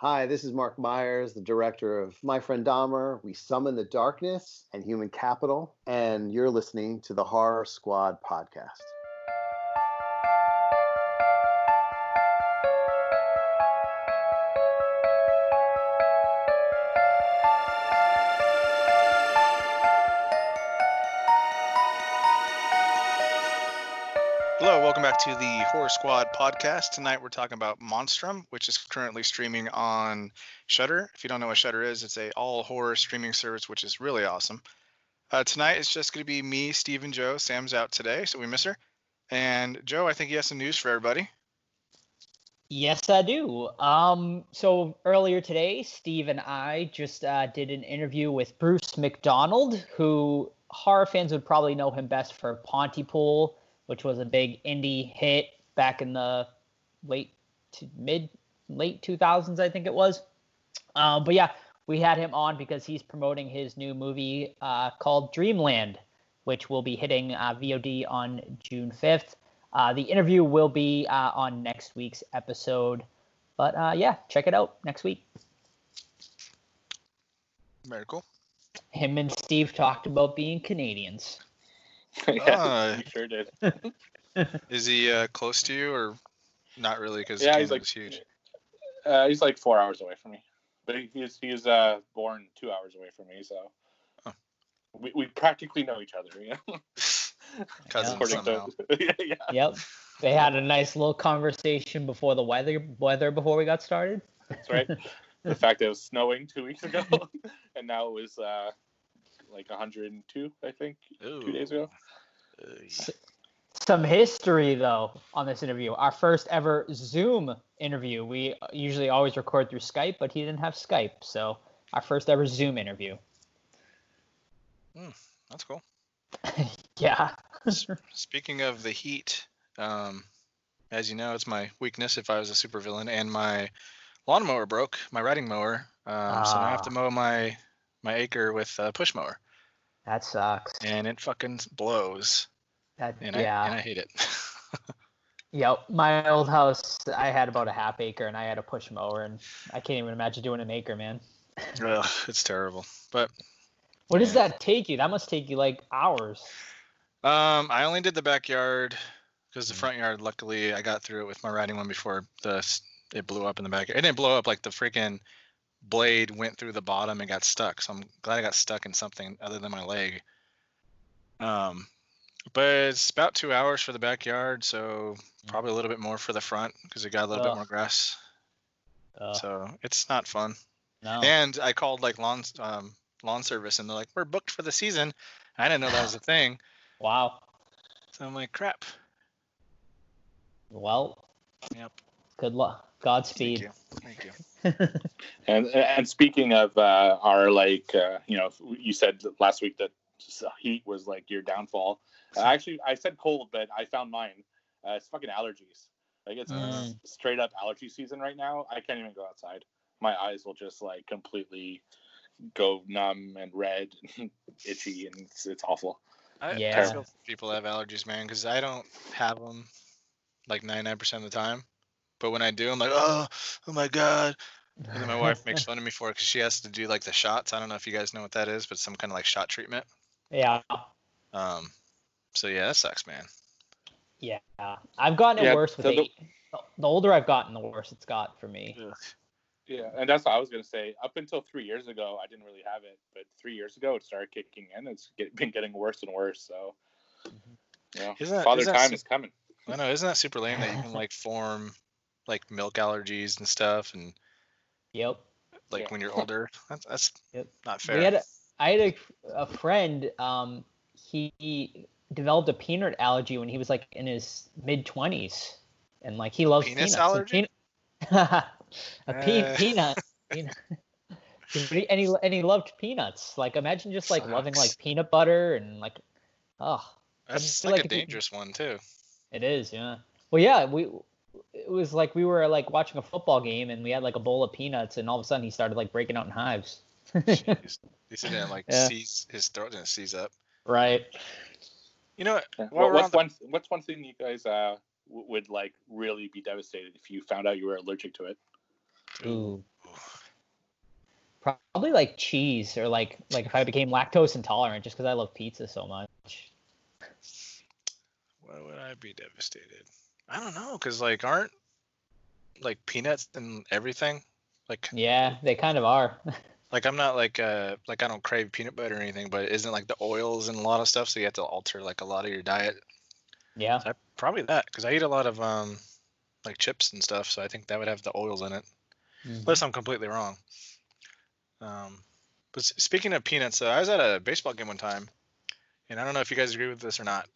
Hi, this is Marc Meyers, the director of My Friend Dahmer. We Summon the Darkness and Human Capital, and you're listening to the Horror Squad podcast. To the Horror Squad podcast. Tonight we're talking about Monstrum, which is currently streaming on Shudder. If you don't know what Shudder is, it's a all horror streaming service, which is really awesome. Uh, tonight it's just going to be me, Steve, and Joe. Sam's out today, so we miss her. And Joe, I think you have some news for everybody. Yes, I do. Um, so earlier today, Steve and I just uh, did an interview with Bruce McDonald, who horror fans would probably know him best for Pontypool which was a big indie hit back in the late to mid late 2000s, I think it was. Uh, but yeah, we had him on because he's promoting his new movie uh, called Dreamland, which will be hitting uh, VOD on June 5th. Uh, the interview will be uh, on next week's episode. But uh, yeah, check it out next week. Very cool. Him and Steve talked about being Canadians. yeah, he sure did. is he uh, close to you or not really? Because yeah, he's like huge. Uh, he's like four hours away from me, but he, he's he's uh, born two hours away from me, so oh. we, we practically know each other. You know? Cousins somehow. yeah, yeah. Yep. They had a nice little conversation before the weather weather before we got started. That's right. the fact that it was snowing two weeks ago, and now it was uh, like 102, I think, Ooh. two days ago. Some history though on this interview. Our first ever Zoom interview. We usually always record through Skype, but he didn't have Skype, so our first ever Zoom interview. Mm, that's cool. yeah. Speaking of the heat, um, as you know, it's my weakness if I was a supervillain, and my lawnmower broke, my riding mower. Um, So I have to ah. mow my my acre with a push mower. That sucks. And it fucking blows. That and yeah. I, and I hate it. yep. My old house, I had about a half acre, and I had a push mower, and I can't even imagine doing an acre, man. Ugh, it's terrible. But what does that take you? That must take you like hours. Um, I only did the backyard because the mm. front yard. Luckily, I got through it with my riding one before the it blew up in the backyard. It didn't blow up like the freaking blade went through the bottom and got stuck. So I'm glad I got stuck in something other than my leg. Um, but it's about two hours for the backyard, so probably a little bit more for the front because it got a little bit more grass. So it's not fun. No. And I called like lawn um, lawn service, and they're like, "We're booked for the season." I didn't know that was a thing. Wow. So I'm like, "Crap." Well. Yep. Good luck. Godspeed. Thank you. Thank you. and and speaking of uh, our like, uh, you know, you said last week that heat was like your downfall. Uh, actually, I said cold, but I found mine. Uh, it's fucking allergies. Like it's mm. straight up allergy season right now. I can't even go outside. My eyes will just like completely go numb and red and itchy, and it's, it's awful. I, yeah. people have allergies, man, because I don't have them like 99% of the time. But when I do, I'm like, oh, oh my god. And then my wife makes fun of me for it because she has to do like the shots. I don't know if you guys know what that is, but some kind of like shot treatment. Yeah. Um. So yeah, that sucks, man. Yeah, I've gotten it yeah, worse with so the, the older I've gotten, the worse it's got for me. Yeah. Yeah, and that's what I was gonna say. Up until three years ago, I didn't really have it, but three years ago, it started kicking in. It's get, been getting worse and worse. So, mm-hmm. yeah, you know, father time is coming. I know, isn't that super lame that you can like form like milk allergies and stuff and yep like when you're older that's, that's yep. not fair we had a, i had a, a friend um he developed a peanut allergy when he was like in his mid 20s and like he loves penis peanuts allergy? a pe- uh. peanut, peanut. and he and he loved peanuts like imagine just like Sucks. loving like peanut butter and like oh that's like, like a dangerous one too it is yeah well yeah we it was like we were like watching a football game and we had like a bowl of peanuts and all of a sudden he started like breaking out in hives. Jeez. He didn't like yeah. seize his throat didn't seize up. Right. You know what? Well, what's the... one What's one thing you guys uh would like really be devastated if you found out you were allergic to it? Ooh. probably like cheese or like like if I became lactose intolerant just because I love pizza so much. Why would I be devastated? I don't know, cause like aren't like peanuts and everything like Yeah, they kind of are. like I'm not like uh like I don't crave peanut butter or anything, but isn't like the oils and a lot of stuff, so you have to alter like a lot of your diet. yeah. So I, probably that, because I eat a lot of um like chips and stuff, so I think that would have the oils in it. Mhm. Unless I'm completely wrong. Um, but speaking of peanuts, uh, I was at a baseball game one time, and I don't know if you guys agree with this or not.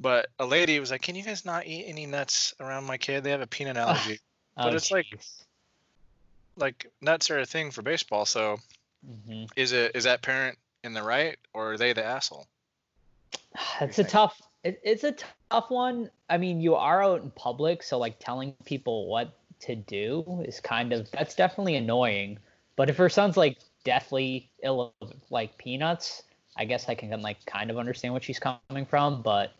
But a lady was like, "Can you guys not eat any nuts around my kid? They have a peanut allergy." but Oh, it's like- like nuts are a thing for baseball, so Mhm. is it is that parent in the right or are they the asshole? It's a tough. It, it's a tough one. I mean, you are out in public, so like telling people what to do is kind of that's definitely annoying. But if her son's like deathly ill of like peanuts, I guess I can like kind of understand what she's coming from. But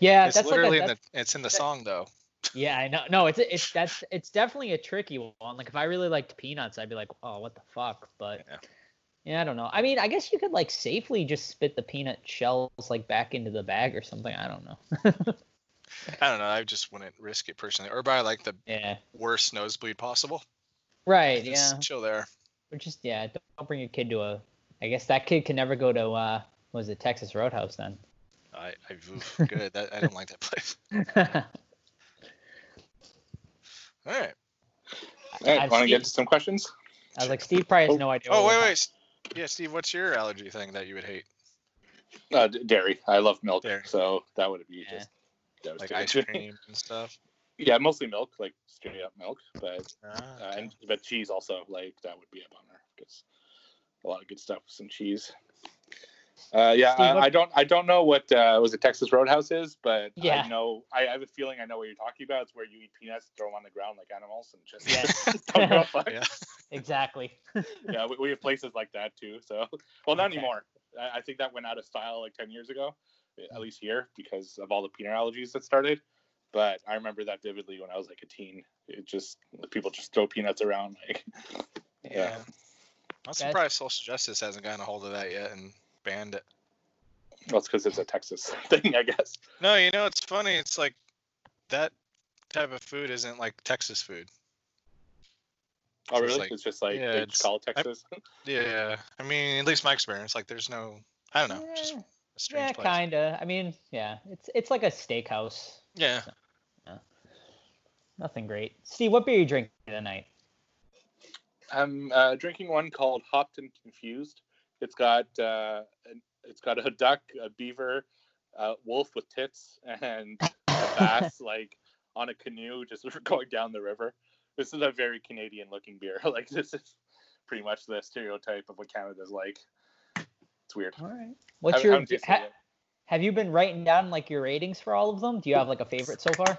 yeah, it's that's literally like a, in the it's in the song though. yeah, I know. No, it's it's that's it's definitely a tricky one. Like if I really liked peanuts, I'd be like, oh, what the fuck? But Yeah. yeah, I don't know. I mean, I guess you could like safely just spit the peanut shells like back into the bag or something. I don't know. I don't know. I just wouldn't risk it personally, or buy like the yeah. worst nosebleed possible. Right. Just Yeah. chill there. Or just yeah. Don't bring your kid to a. I guess that kid can never go to uh, what was it Texas Roadhouse then? I, I oof, good. That, I don't like that place. All right. All right, want to get to some questions? I was like, Steve probably has no idea. Oh wait, wait. S- Yeah, Steve, what's your allergy thing that you would hate? Uh, d- dairy. I love milk, Dairy. so that would be Yeah. just Like ice cream and stuff. yeah, mostly milk, like straight up milk, but Ah, uh, and but cheese also, like that would be a bummer because a lot of good stuff with some cheese. Uh, yeah, Steve, I, I don't I don't know what uh, was it Texas Roadhouse is, but Yeah. I know I have a feeling I know what you're talking about. It's where you eat peanuts, throw them on the ground like animals, and just Yeah. don't give a fuck. Yeah. Exactly. yeah, we, we have places like that too. So, well, not Okay. anymore. I, I think that went out of style like ten years ago, at least here, because of all the peanut allergies that started. But I remember that vividly when I was like a teen. It just people just throw peanuts around. Like, yeah, I'm That's- surprised social justice hasn't gotten a hold of that yet and banned it. well, it's because it's a Texas thing, I guess. No, you know it's funny. It's like that type of food isn't like Texas food. Oh, it's really? like- it's just like yeah, they it's- just call it Texas. Yeah, I mean, at least my experience. Like, there's no, I don't know, just Yeah, a strange yeah, place. kinda. I mean, yeah, it's it's like a steakhouse. Yeah, Nothing great. Steve, what beer are you drinking tonight? I'm uh, drinking one called Hopped and Confused. It's got uh, an- it's got a duck, a beaver, a wolf with tits, and a bass like on a canoe just going down the river. This is a very Canadian looking beer. Like this is pretty much the stereotype of what Canada's like. It's weird. All right. What's I- your? I'm ha- have you been writing down like your ratings for all of them? Do you have like a favorite so far?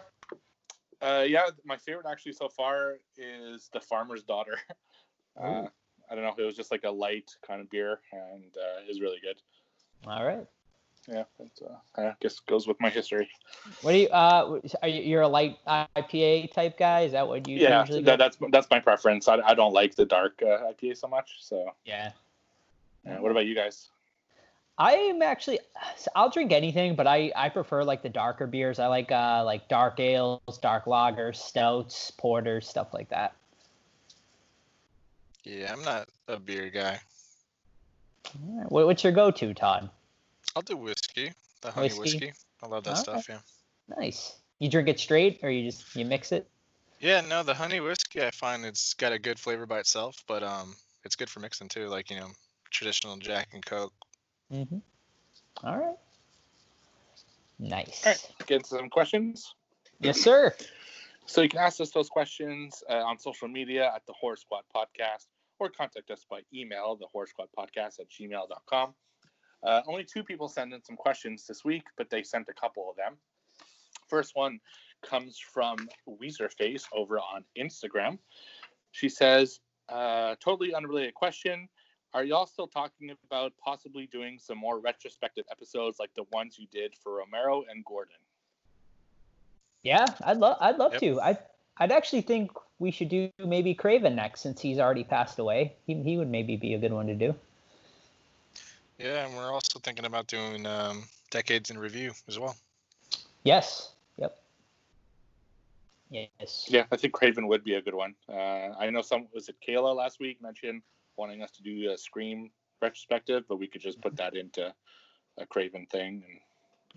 Uh, yeah, my favorite actually so far is the Farmer's Daughter. Uh, I don't know. It was just like a light kind of beer, and uh, it was really good. All right. Yeah, it uh, I guess goes with my history. What do you? Uh, are you? You're a light IPA type guy? Is that what you yeah, usually that, that's that's my preference. I, I don't like the dark uh, IPA so much. So, yeah. yeah, what about you guys? I am actually. I'll drink anything, but I I prefer like the darker beers. I like uh like dark ales, dark lagers, stouts, porters, stuff like that. Yeah. I'm not a beer guy. All right. What, what's your go-to, Todd? I'll do whiskey, the honey Whiskey? whiskey. I love that Okay. stuff. Yeah. Nice. You drink it straight, or you just you mix it? Yeah, no, the honey whiskey I find it's got a good flavor by itself, but um, it's good for mixing too. Like you know, traditional Jack and Coke. Mm-hmm. All right. Nice. All right, get some questions. Yes, sir. So you can ask us those questions uh, on social media at the Horror Squad Podcast or contact us by email, the Horror Squad Podcast at gmail.com. Uh, only two people sent in some questions this week, but they sent a couple of them. First one comes from Weezerface over on Instagram. She says, uh, totally unrelated question. Are y'all still talking about possibly doing some more retrospective episodes like the ones you did for Romero and Gordon? Yeah, I'd love I'd love Yep. to. I I'd actually think we should do maybe Craven next since he's already passed away. He he would maybe be a good one to do. Yeah, and we're also thinking about doing um, decades in review as well. Yes. Yep. Yes. Yeah, I think Craven would be a good one. Uh, I know some was it Kayla last week mentioned wanting us to do a Scream retrospective, but we could just put that into a Craven thing, and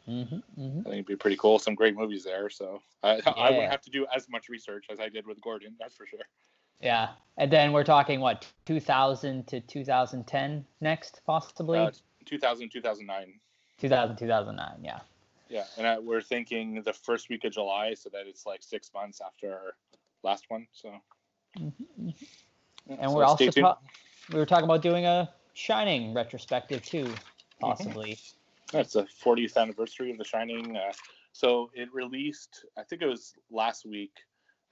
hmm hmm I think it'd be pretty cool. Some great movies there, so I, I wouldn't have to do as much research as I did with Gordon. That's for sure. Yeah. And then we're talking what 2000 to 2010 next, possibly. Uh, 2000, 2009. 2000 2009. Yeah. Yeah, and uh, we're thinking the first week of July, so that it's like six months after our last one. So, Mhm, mhm. yeah, And so we're also ta- we were talking about doing a Shining retrospective too, possibly. That's the 40th anniversary of The Shining. Uh, so it released, I think it was last week.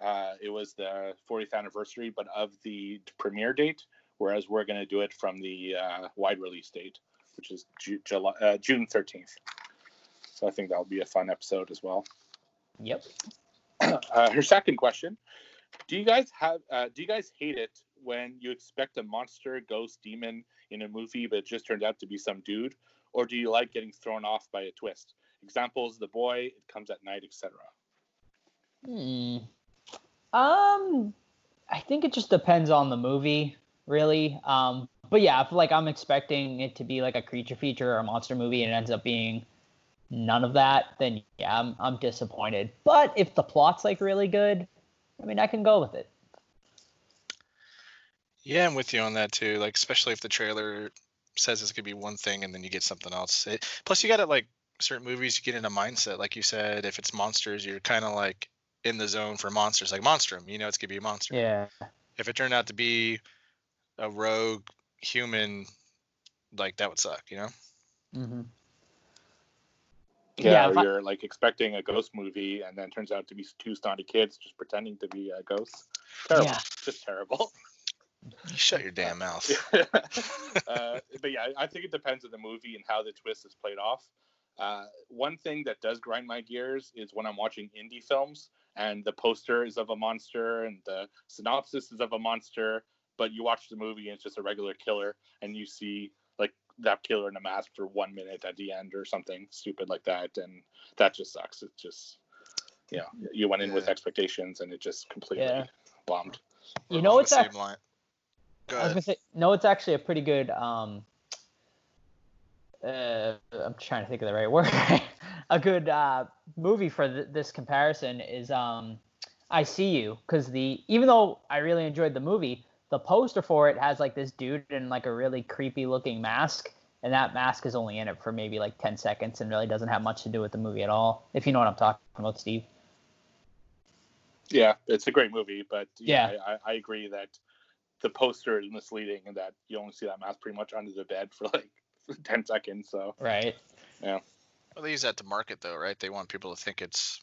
Uh, it was the 40th anniversary, but of the premiere date, whereas we're going to do it from the uh, wide release date, which is Ju- July, uh, June 13th. So I think that'll be a fun episode as well. Yep. Uh, her second question: Do you guys have? Uh, do you guys hate it when you expect a monster, ghost, demon in a movie, but it just turned out to be some dude, or do you like getting thrown off by a twist? Examples: The Boy, It Comes at Night, etc. Hmm. Um, I think it just depends on the movie, really. Um, but yeah, if like I'm expecting it to be like a creature feature or a monster movie, and it ends up being none of that, then yeah, I'm I'm disappointed. But if the plot's like really good, I mean, I can go with it. Yeah, I'm with you on that too. Like, especially if the trailer says it's gonna be one thing and then you get something else. It, plus, you got to like certain movies, you get in a mindset. Like you said, if it's monsters, you're kind of like in the zone for monsters, like Monstrum. You know, it's gonna be a monster. Yeah. If it turned out to be a rogue human, like that would suck. You know. Mm-hmm. Yeah, Yeah, or I- you're like expecting a ghost movie, and then turns out to be two snotty kids just pretending to be uh, ghosts. Terrible, Yeah. just terrible. You shut your damn mouth. uh, but yeah, I think it depends on the movie and how the twist is played off. Uh, one thing that does grind my gears is when I'm watching indie films and the poster is of a monster and the synopsis is of a monster, but you watch the movie and it's just a regular killer, and you see like that killer in a mask for one minute at the end or something stupid like that, and that just sucks. It just, you know, you went in with expectations and it just completely Yeah. bombed. You know along what's the that? Go I was gonna say no. It's actually a pretty good. Um, uh, I'm trying to think of the right word. a good uh, movie for th- this comparison is um, I See You because the even though I really enjoyed the movie, the poster for it has like this dude in like a really creepy looking mask, and that mask is only in it for maybe like 10 seconds and really doesn't have much to do with the movie at all. If you know what I'm talking about, Steve. Yeah, it's a great movie, but yeah, Yeah. I, I agree that the poster is misleading and that you only see that mask pretty much under the bed for like 10 seconds. So, Right. Yeah. Well, they use that to market though, right? They want people to think it's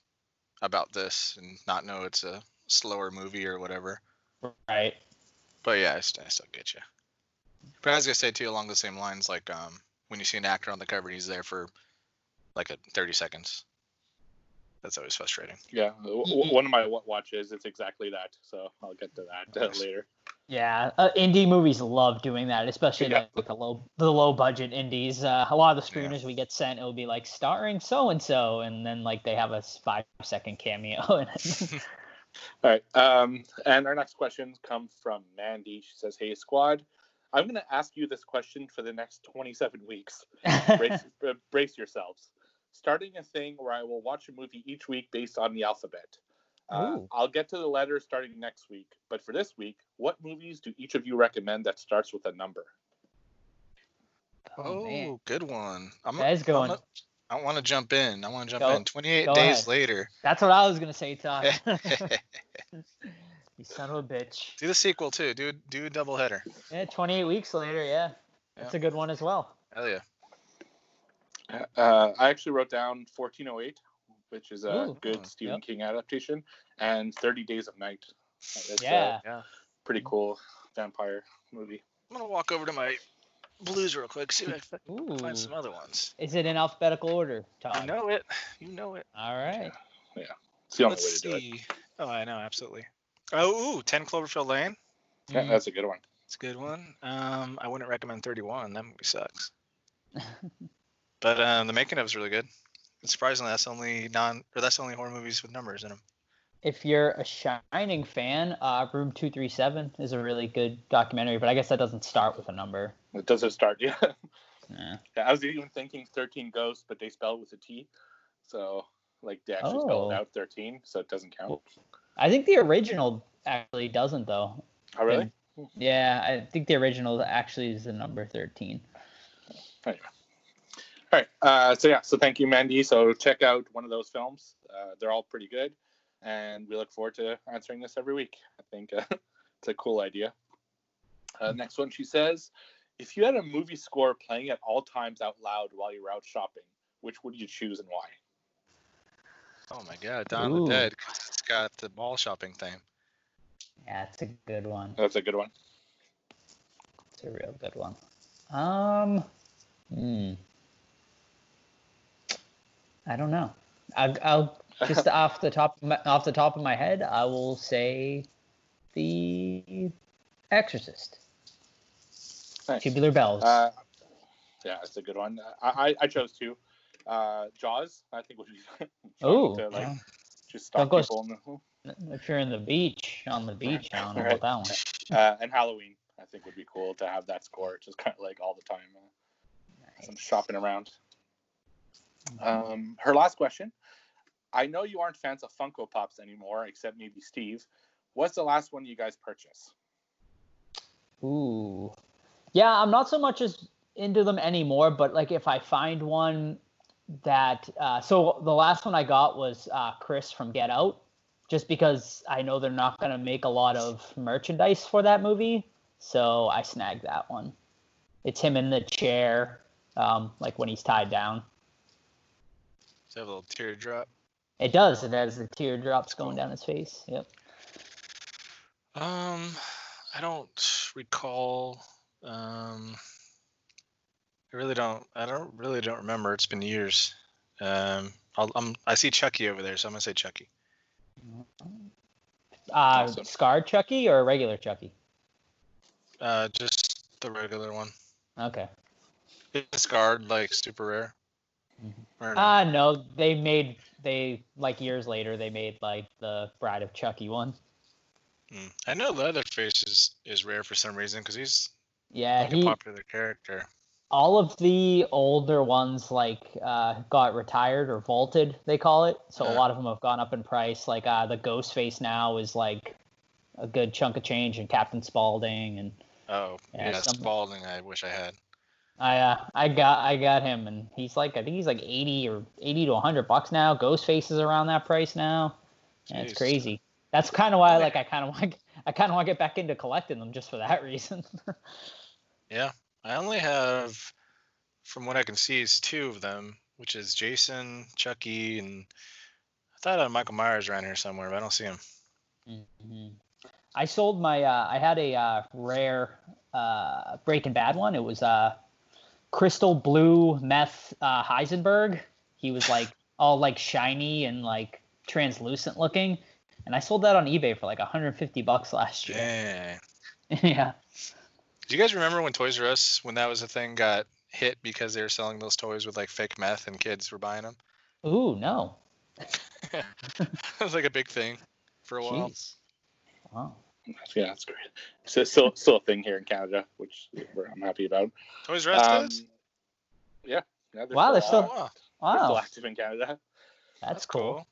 about this and not know it's a slower movie or whatever. Right. But yeah, I, st- I still get you. But I was gonna say too, along the same lines, like um, when you see an actor on the cover, and he's there for like a 30 seconds. That's always frustrating. yeah, w- w- one of my watches, it's exactly that. So, I'll get to that uh, later. Yeah, uh, indie movies love doing that, especially Yeah. like the low the low budget indies. Uh, a lot of the Yeah. screeners we get sent, it'll be like starring so and so, and then like they have a five second cameo. All right. Um, and our next questions come from Mandy. She says, Hey, squad, I'm going to ask you this question for the next 27 weeks. brace, uh, brace yourselves. Starting a thing where I will watch a movie each week based on the alphabet. Uh, I'll get to the letters starting next week, but for this week, what movies do each of you recommend that starts with a number? oh, man. good one. I'm, That is I'm going- a- I want to jump in. I want to jump Go- in. 28 days ahead. later. That's what I was gonna say, Todd. you son of a bitch. Do the sequel too. Do do a double header. Yeah, 28 weeks later, yeah, that's a good one as well. Hell yeah. Uh, I actually wrote down 1408, which is a Ooh. good Stephen yep. King adaptation, and 30 Days of Night. It's Yeah. a pretty cool vampire movie. I'm gonna walk over to my blues real quick. See if I can Ooh. find some other ones. Is it in alphabetical order, You know it. You know it. All right. It's the only Let's way to do it. see. Oh, I know, absolutely. Oh, ooh, 10 Cloverfield Lane. Yeah, Mm. that's a good one. It's a good one. Um, I wouldn't recommend 31. That movie sucks. But um, the making of is really good. And surprisingly, that's only non or that's only horror movies with numbers in them. If you're a Shining fan, uh, Room 237 is a really good documentary, but I guess that doesn't start with a number. It doesn't start. Yeah. Yeah. Yeah, I was even thinking 13 Ghosts, but they spell it with a T. So, like, they actually spelled Oh. it out 13, so it doesn't count. I think the original actually doesn't, though. Oh, really? Yeah, I think the original actually is the number 13. All right. Uh, so, yeah, so thank you, Mandy. So, check out one of those films. Uh, they're all pretty good. And we look forward to answering this every week. I think uh, it's a cool idea. Uh, next one, she says If you had a movie score playing at all times out loud while you were out shopping, which would you choose and why? Oh my god, Dawn of Ooh. the Dead. 'cause It's got the mall shopping theme. Yeah, it's a good one. That's a good one. It's a real good one. Um, hmm. I don't know. I'll, I'll just off the top of my, off the top of my head, I will say the Exorcist. Nice. Tubular bells. Uh, yeah, it's a good one. I, I, I chose two. Uh, Jaws, I think would be oh, to like yeah. just stop Don't people. In the, if you're in the beach, on the beach, I don't know Right. about that one. uh, and Halloween, I think would be cool to have that score just kind of like all the time. Uh, some shopping around. Um, her last question. I know you aren't fans of Funko Pops anymore, except maybe Steve. What's the last one you guys purchased? Ooh. Yeah, I'm not so much as into them anymore, but like if I find one that uh, so the last one I got was uh, Chris from Get Out, just because I know they're not gonna make a lot of merchandise for that movie, so I snagged that one. It's him in the chair, um, like when he's tied down. Does have a little teardrop? It does. It has the teardrops going down his face. Yep. Um, I don't recall. Um, I really don't. I don't really don't remember. It's been years. Um, I'll, I'm. I see Chucky over there, so I'm gonna say Chucky. Uh, Awesome. scarred Chucky or a regular Chucky? Uh, just the regular one. Okay. It's scarred, like super rare. Mhm. Or no? Ah, no, they made they like years later they made like the Bride of Chucky one. Mm. I know Leatherface is is rare for some reason because he's Yeah, like a popular character. all of the older ones like uh, got retired or vaulted they call it. So a lot of them have gone up in price. Like uh, the Ghost Face now is like a good chunk of change, and Captain Spaulding and Oh, Yeah, yeah, Spaulding. I wish I had. I uh, I got I got him, and he's like I think he's like eighty or eighty to hundred bucks now. Ghostface is around that price now. Yeah, it's crazy. That's kind of why like I kind of want I kind of want to get back into collecting them just for that reason. Yeah, I only have, from what I can see, is two of them, which is Jason, Chucky, and I thought I had Michael Myers around here somewhere, but I don't see him. Mhm. I sold my uh, I had a uh, rare uh, Breaking Bad one. It was uh, crystal blue meth uh, Heisenberg. He was like all like shiny and like translucent looking, and I sold that on eBay for like 150 bucks last year. Dang. yeah. Do you guys remember when Toys R Us, when that was a thing, got hit because they were selling those toys with like fake meth and kids were buying them? Ooh no. it was like a big thing for a while. Jeez. Wow. Yeah, that's great. So still still a thing here in Canada, which I'm happy about. Toys R Us Um, does? yeah, yeah. They're Wow, they're Oh, still- wow. they're still active in Canada. That's cool.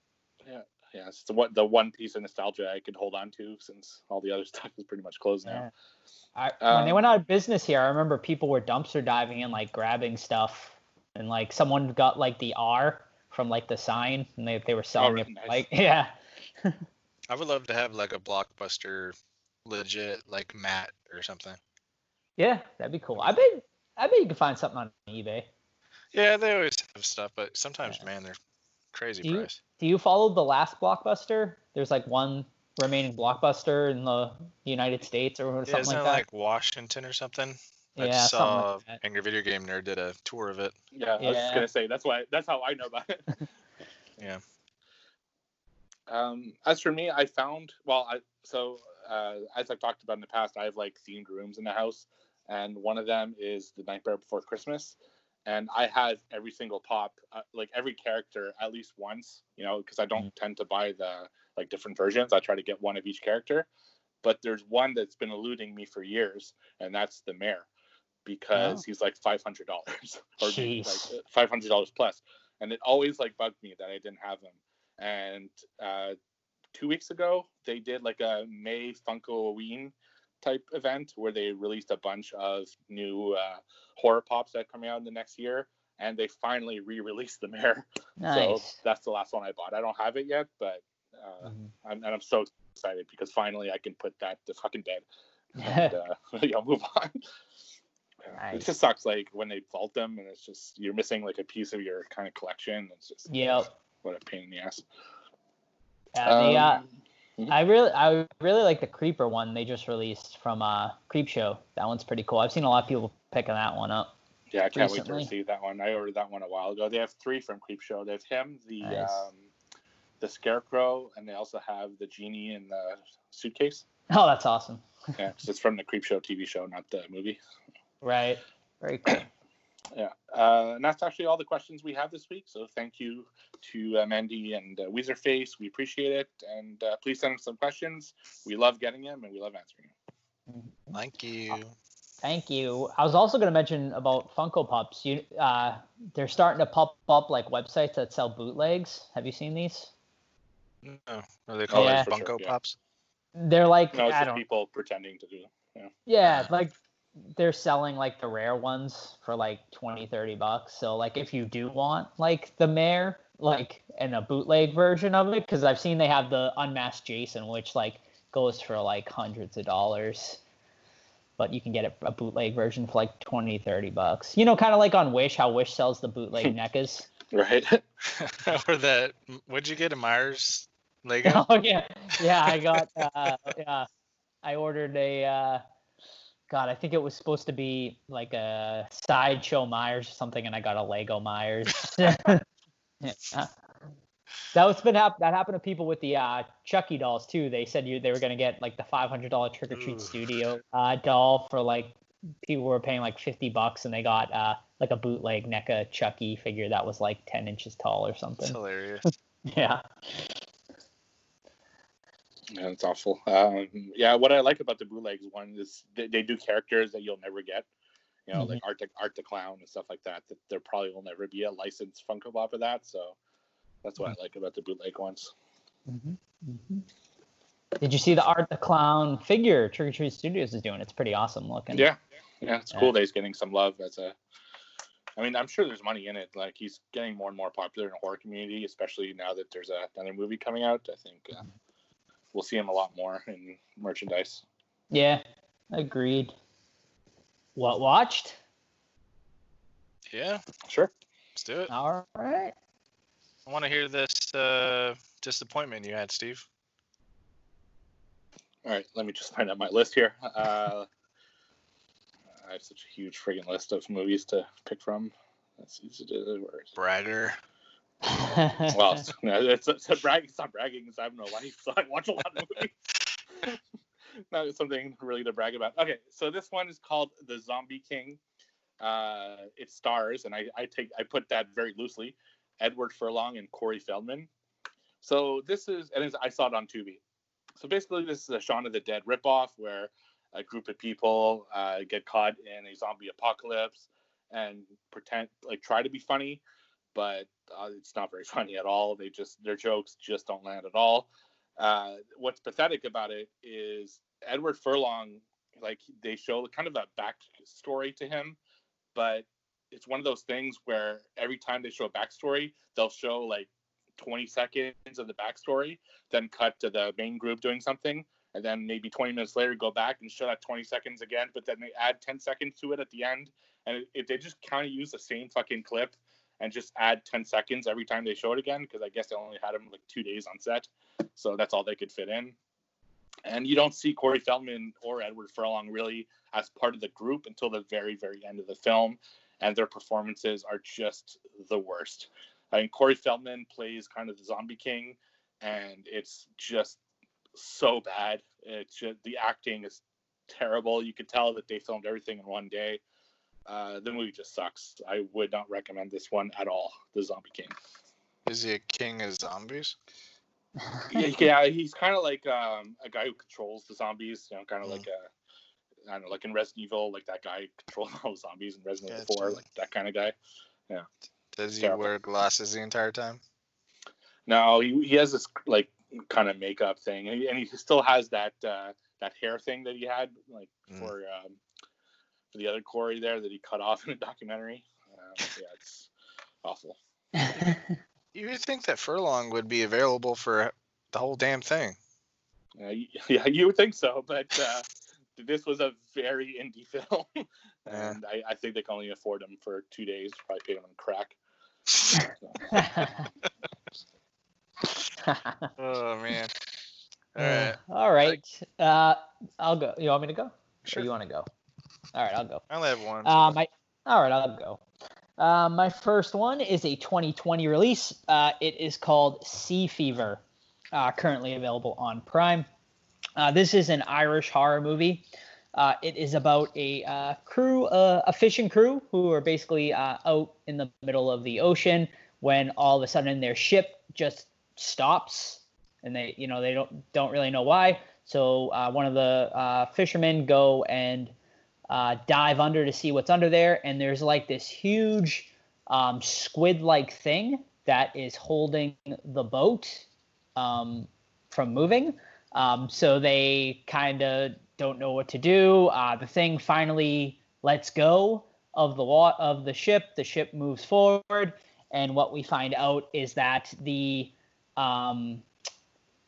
Yeah, Yeah, it's the one the one piece of nostalgia I could hold on to since all the other stuff is pretty much closed now. Yeah. I, when they Um, went out of business here, I remember people were dumpster diving and like grabbing stuff, and like someone got like the R from like the sign, and they, they were selling really it nice. like yeah. I would love to have like a blockbuster legit like mat or something. Yeah, that'd be cool. I bet I bet you can find something on eBay. Yeah, they always have stuff, but sometimes, Yeah. man, they're crazy Do you- price. Do you follow the last blockbuster? There's like one remaining blockbuster in the United States or Yeah, something isn't like it that. like Washington or something? I yeah, just saw like that. Angry Video Game Nerd did a tour of it. Yeah, I was just gonna say that's why that's how I know about it. Yeah. Um, as for me, I found well, I so uh, as I've talked about in the past, I have like themed rooms in the house, and one of them is the Nightmare Before Christmas, and I have every single pop, uh, like every character at least once, you know, because I don't tend to buy the like different versions. I try to get one of each character, but there's one that's been eluding me for years, and that's the mayor, because Oh. he's like five hundred dollars or Jeez. like five hundred dollars plus, and it always like bugged me that I didn't have him. And uh, two weeks ago, they did like a May Funko Halloween type event where they released a bunch of new uh, horror pops that are coming out in the next year, and they finally re-released the mayor. So that's the last one I bought. I don't have it yet, but uh, Mhm. I'm, and I'm so excited because finally I can put that to fucking bed and uh, you know move on. Yeah, It just sucks like when they vault them and it's just you're missing like a piece of your kind of collection. It's just Yep. what a pain in the ass. Yeah, they, uh, Um, I really, I really like the Creeper one they just released from uh, Creepshow. That one's pretty cool. I've seen a lot of people picking that one up. Yeah, I can't wait to receive that one. I ordered that one a while ago. They have three from Creepshow. They have him, the Nice. um, the Scarecrow, and they also have the genie in the suitcase. Oh, that's awesome. Yeah, 'cause it's from the Creepshow TV show, not the movie. Right. Very cool. Yeah, uh, and that's actually all the questions we have this week. So thank you to uh, Mandy and uh, Weezerface. We appreciate it, and uh, please send us some questions. We love getting them, and we love answering them. Thank you. Thank you. I was also going to mention about Funko Pops. You, uh, they're starting to pop up like websites that sell bootlegs. Have you seen these? No, are they called Yeah. like For sure, Funko yeah. Pops? They're like No, it's I just don't. people pretending to do. Yeah. Yeah, like they're selling like the rare ones for like 20, 30 bucks. So like if you do want like the mayor, like in a bootleg version of it, because I've seen they have the unmasked Jason, which like goes for like hundreds of dollars. But you can get a bootleg version for like 20, 30 bucks. You know, kind of like on Wish, how Wish sells the bootleg NECAs. Right. or that? What'd you get? A Myers Lego? oh yeah, yeah. I got uh, yeah. I ordered a uh, God. I think it was supposed to be like a sideshow Myers or something, and I got a Lego Myers. Yeah. That was been hap- that happened to people with the uh, Chucky dolls too. They said you they were gonna get like the five hundred dollar Trick or Treat Studio uh, doll for like people were paying like fifty bucks, and they got uh, like a bootleg NECA Chucky figure that was like ten inches tall or something. hilarious. Yeah. Yeah, it's awful. Um, yeah, what I like about the bootlegs one is they, they do characters that you'll never get. You know, like Art the, Art the Clown and stuff like that. That there probably will never be a licensed Funko Pop of that. So that's what I like about the bootleg ones. Mm-hmm. Did you see the Art the Clown figure Trick or Treat Studios is doing? It's pretty awesome looking. Yeah, yeah, it's Yeah. cool that he's getting some love as a. I mean, I'm sure there's money in it. Like he's getting more and more popular in the horror community, especially now that there's a, another movie coming out. I think uh, we'll see him a lot more in merchandise. Yeah, agreed. What watched? Yeah, Sure. let's do it. All right. I want to hear this uh, disappointment you had, Steve. All right, let me just find out my list here. Uh, I have such a huge friggin' list of movies to pick from. That's easy to Where is it? Bragger. Well, it's, no, it's, it's, a brag, it's not bragging because I have no life, so I watch a lot of movies. not something really to brag about. Okay, so this one is called The Zombie King. Uh, it stars, and I, I take I put that very loosely, Edward Furlong and Corey Feldman. So this is, and I saw it on Tubi. So basically, this is a Shaun of the Dead ripoff where a group of people uh, get caught in a zombie apocalypse and pretend like try to be funny, but uh, it's not very funny at all. They just their jokes just don't land at all. Uh, what's pathetic about it is Edward Furlong, like they show kind of a backstory to him, but it's one of those things where every time they show a backstory, they'll show like 20 seconds of the backstory, then cut to the main group doing something, and then maybe 20 minutes later go back and show that 20 seconds again, but then they add 10 seconds to it at the end, and it, it, they just kind of use the same fucking clip and just add 10 seconds every time they show it again because I guess they only had him like two days on set, so that's all they could fit in. And you don't see Corey Feldman or Edward Furlong really as part of the group until the very, very end of the film, and their performances are just the worst. I mean, Corey Feldman plays kind of the zombie king, and it's just so bad. It's just the acting is terrible. You could tell that they filmed everything in one day. Uh, the movie just sucks. I would not recommend this one at all. The Zombie King. Is he a king of zombies? yeah, yeah, he's kind of like um, a guy who controls the zombies. You know, kind of Mm. like a, I don't know, like in Resident Evil, like that guy controlling all the zombies in Resident Evil Four, like that kind of guy. Yeah. Does he Terrible. wear glasses the entire time? No, he, he has this like kind of makeup thing, and he, and he still has that uh, that hair thing that he had like Mm. for um, for the other Corey there that he cut off in the documentary. Uh, yeah, it's awful. You would think that Furlong would be available for the whole damn thing. Uh, yeah, you would think so, but uh, this was a very indie film, Yeah. and I, I think they can only afford him for two days. Probably paid him in crack. Oh man. All right. All right. Uh, I'll go. You want me to go? Sure. Or you want to go? All right, I'll go. I only have one. so- Uh, my, all right, I'll go. Uh, my first one is a 2020 release. Uh, it is called Sea Fever, uh, currently available on Prime. Uh, this is an Irish horror movie. Uh, it is about a uh, crew, uh, a fishing crew, who are basically uh, out in the middle of the ocean when all of a sudden their ship just stops, and they, you know, they don't don't really know why. So uh, one of the uh, fishermen go and uh, dive under to see what's under there, and there's like this huge um, squid-like thing that is holding the boat um, from moving. Um, so they kind of don't know what to do. Uh, the thing finally lets go of the wa- of the ship. The ship moves forward, and what we find out is that the um,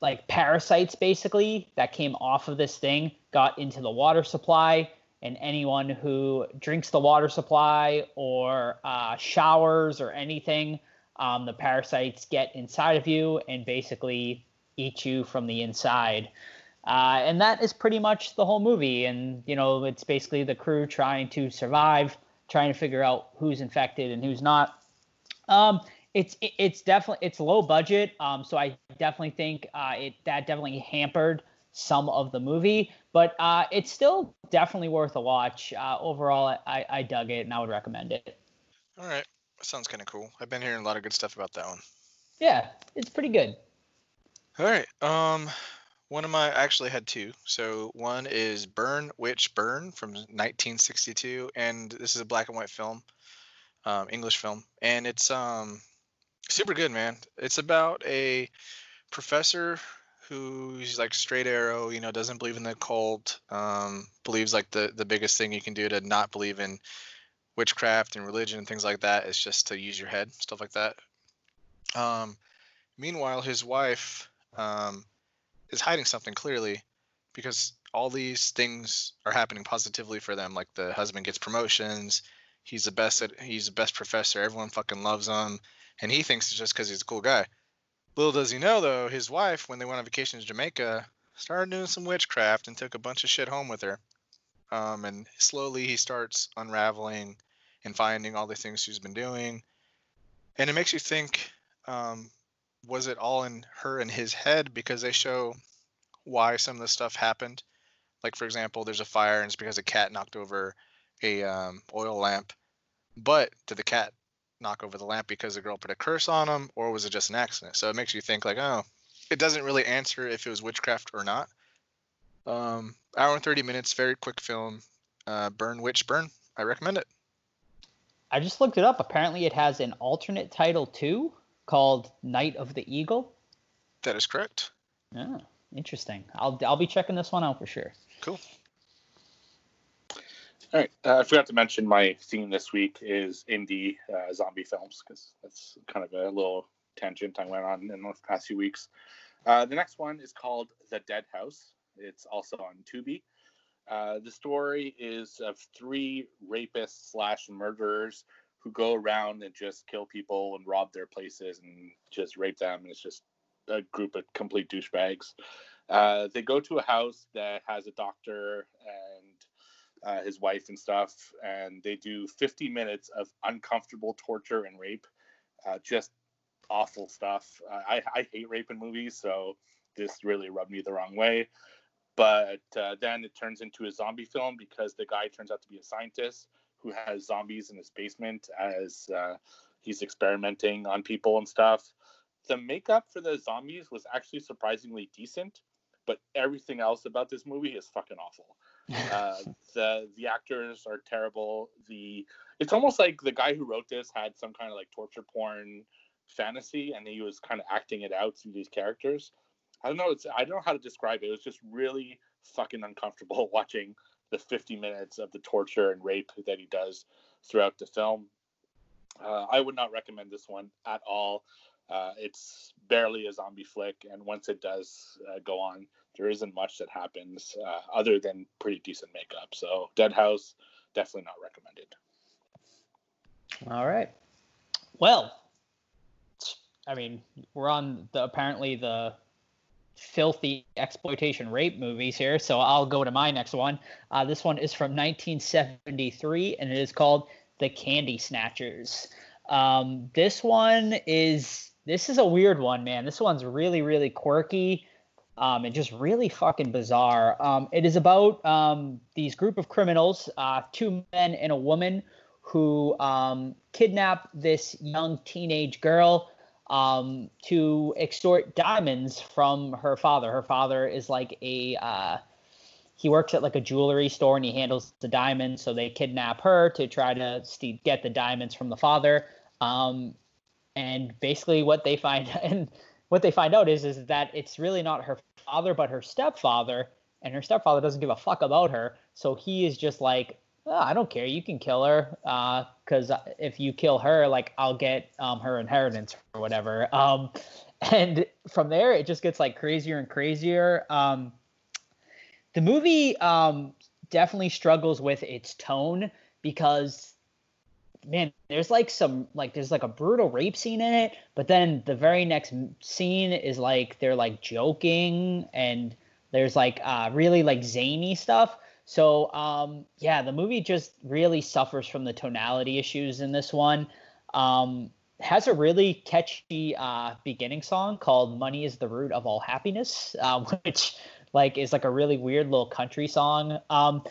like parasites basically that came off of this thing got into the water supply and anyone who drinks the water supply or uh, showers or anything um, the parasites get inside of you and basically eat you from the inside. Uh, and that is pretty much the whole movie. And you know it's basically the crew trying to survive trying to figure out who's infected and who's not. Um, it's it's definitely it's low budget. Um so i definitely think uh it that definitely hampered some of the movie but uh it's still definitely worth a watch uh overall i i dug it and i would recommend it All right. Sounds kind of cool. I've been hearing a lot of good stuff about that one. yeah it's pretty good All right. Um, one of my I actually had two. So one is Burn Witch Burn from 1962, and this is a black and white film, um, English film, and it's um super good, man. It's about a professor who's like straight arrow, you know, doesn't believe in the cult, um, believes like the the biggest thing you can do to not believe in witchcraft and religion and things like that is just to use your head, stuff like that. Um, meanwhile, his wife um, is hiding something clearly because all these things are happening positively for them. Like the husband gets promotions, he's the best he's the best professor, everyone fucking loves him, and he thinks it's just because he's a cool guy. Little does he know though, his wife, when they went on vacation to Jamaica, started doing some witchcraft and took a bunch of shit home with her. Um, and slowly he starts unraveling and finding all the things she's been doing. And it makes you think, um, was it all in her and his head? Because they show why some of the stuff happened. Like for example, there's a fire and it's because a cat knocked over a um, oil lamp. But did the cat knock over the lamp because the girl put a curse on him, or was it just an accident? So it makes you think like, oh, it doesn't really answer if it was witchcraft or not. Um, hour and thirty minutes, very quick film. Uh, Burn Witch Burn. I recommend it. i just looked it up apparently it has an alternate title too called night of the eagle That is correct. yeah interesting i'll i'll be checking this one out for sure Cool. All right. Uh, I forgot to mention my theme this week is indie uh, zombie films because that's kind of a little tangent I went on in the past few weeks. Uh, the next one is called The Dead House. It's also on Tubi. Uh, the story is of three rapists slash murderers who go around and just kill people and rob their places and just rape them. It's just a group of complete douchebags. Uh, they go to a house that has a doctor and uh, his wife and stuff, and they do 50 minutes of uncomfortable torture and rape, uh, just awful stuff. I, I hate rape in movies, so this really rubbed me the wrong way. But uh, then it turns into a zombie film because the guy turns out to be a scientist who has zombies in his basement as uh, he's experimenting on people and stuff. The makeup for the zombies was actually surprisingly decent, but everything else about this movie is fucking awful. Uh, the the actors are terrible. The it's almost like the guy who wrote this had some kind of like torture porn fantasy, and he was kind of acting it out through these characters. I don't know. It's I don't know how to describe it. It was just really fucking uncomfortable watching the 50 minutes of the torture and rape that he does throughout the film. Uh, I would not recommend this one at all. Uh, it's barely a zombie flick, and once it does uh, go on, there isn't much that happens uh, other than pretty decent makeup. So Dead House, definitely not recommended. All right. Well, I mean, we're on the apparently the filthy exploitation rape movies here, so I'll go to my next one. Uh, this one is from 1973, and it is called The Candy Snatchers. Um, this one is this is a weird one, man. This one's really really quirky um, and just really fucking bizarre. Um, it is about um, these group of criminals, uh, two men and a woman, who um, kidnap this young teenage girl um, to extort diamonds from her father. Her father is like a uh, he works at like a jewelry store and he handles the diamonds. So they kidnap her to try to st- get the diamonds from the father. And basically, what they find and what they find out is is that it's really not her father, but her stepfather, and her stepfather doesn't give a fuck about her. So he is just like, oh, I don't care, you can kill her, because uh, if you kill her, like I'll get um, her inheritance or whatever. Um, and from there, it just gets like crazier and crazier. Um, the movie um, definitely struggles with its tone because man, there's like some like there's like a brutal rape scene in it, but then the very next scene is like they're like joking and there's like uh really like zany stuff. So um yeah, the movie just really suffers from the tonality issues in this one. Um has a really catchy uh beginning song called Money is the Root of All Happiness, uh, which like is like a really weird little country song. Um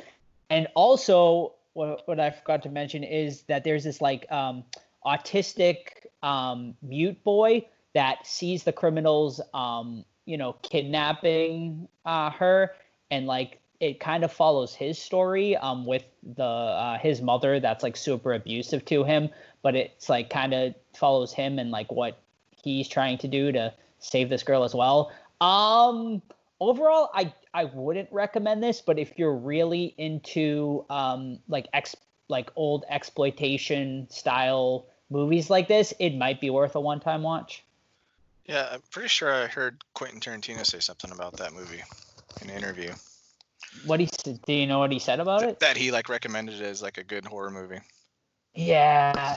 and also what, what I forgot to mention is that there's this like um, autistic um, mute boy that sees the criminals, um, you know, kidnapping uh, her, and like it kind of follows his story um, with the uh, his mother that's like super abusive to him, but it's like kind of follows him and like what he's trying to do to save this girl as well. Um, overall, I I wouldn't recommend this, but if you're really into um, like ex like old exploitation style movies like this, it might be worth a one time watch. Yeah, I'm pretty sure I heard Quentin Tarantino say something about that movie in an interview. What he said do you know what he said about Th- it? That he like recommended it as like a good horror movie. Yeah,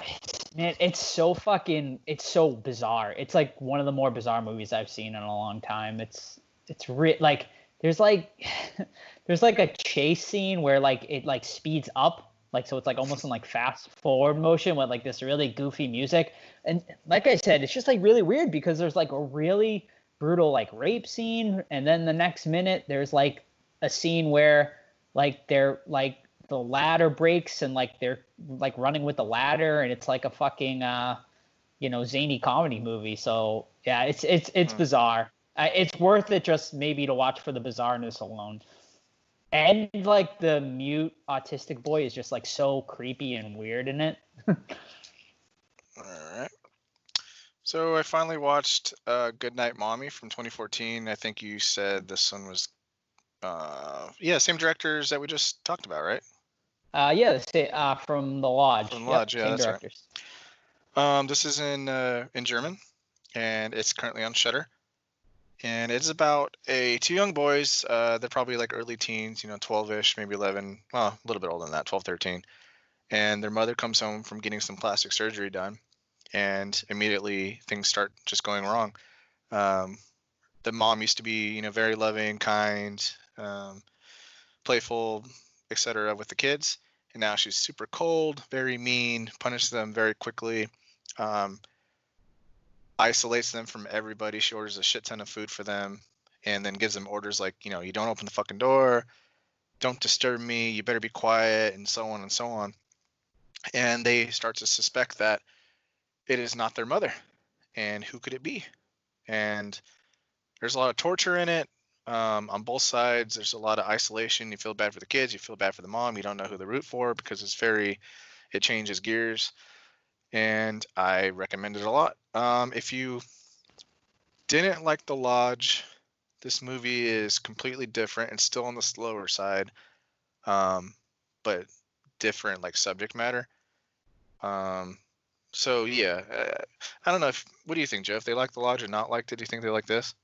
man, it's so fucking, it's so bizarre. It's like one of the more bizarre movies I've seen in a long time. It's, it's re- like there's like, there's like a chase scene where like it like speeds up, like so it's like almost in like fast forward motion with like this really goofy music. And like I said, it's just like really weird because there's like a really brutal like rape scene, and then the next minute there's like a scene where like they're like the ladder breaks and like they're like running with the ladder and it's like a fucking uh you know zany comedy movie so yeah it's it's it's Hmm. bizarre uh, it's worth it just maybe to watch for the bizarreness alone and like the mute autistic boy is just like so creepy and weird in it All right. So I finally watched uh, Goodnight Mommy from 2014. I think you said this one was, uh, yeah, same directors that we just talked about, right? uh yeah it uh from the lodge From Yep, Lodge, yeah, same that's right. Um, this is in uh, in German, and it's currently on Shudder. And it's about a two young boys. Uh, they're probably like early teens, you know, 12ish, maybe 11. Well, a little bit older than that, 12, 13. And their mother comes home from getting some plastic surgery done, and immediately things start just going wrong. Um, the mom used to be, you know, very loving, kind, um, playful, etc. with the kids, and now she's super cold, very mean, punishes them very quickly. Um, isolates them from everybody. She orders a shit ton of food for them, and then gives them orders like, you know, you don't open the fucking door, don't disturb me, you better be quiet, and so on and so on. And they start to suspect that it is not their mother, and who could it be? And there's a lot of torture in it um, on both sides. There's a lot of isolation. You feel bad for the kids. You feel bad for the mom. You don't know who to root for because it's very, it changes gears. And I recommend it a lot. Um, if you didn't like The Lodge, this movie is completely different and still on the slower side, um, but different like subject matter. Um, so yeah, uh, I don't know if. What do you think, Joe? If they like The Lodge or not liked it, do you think they like this?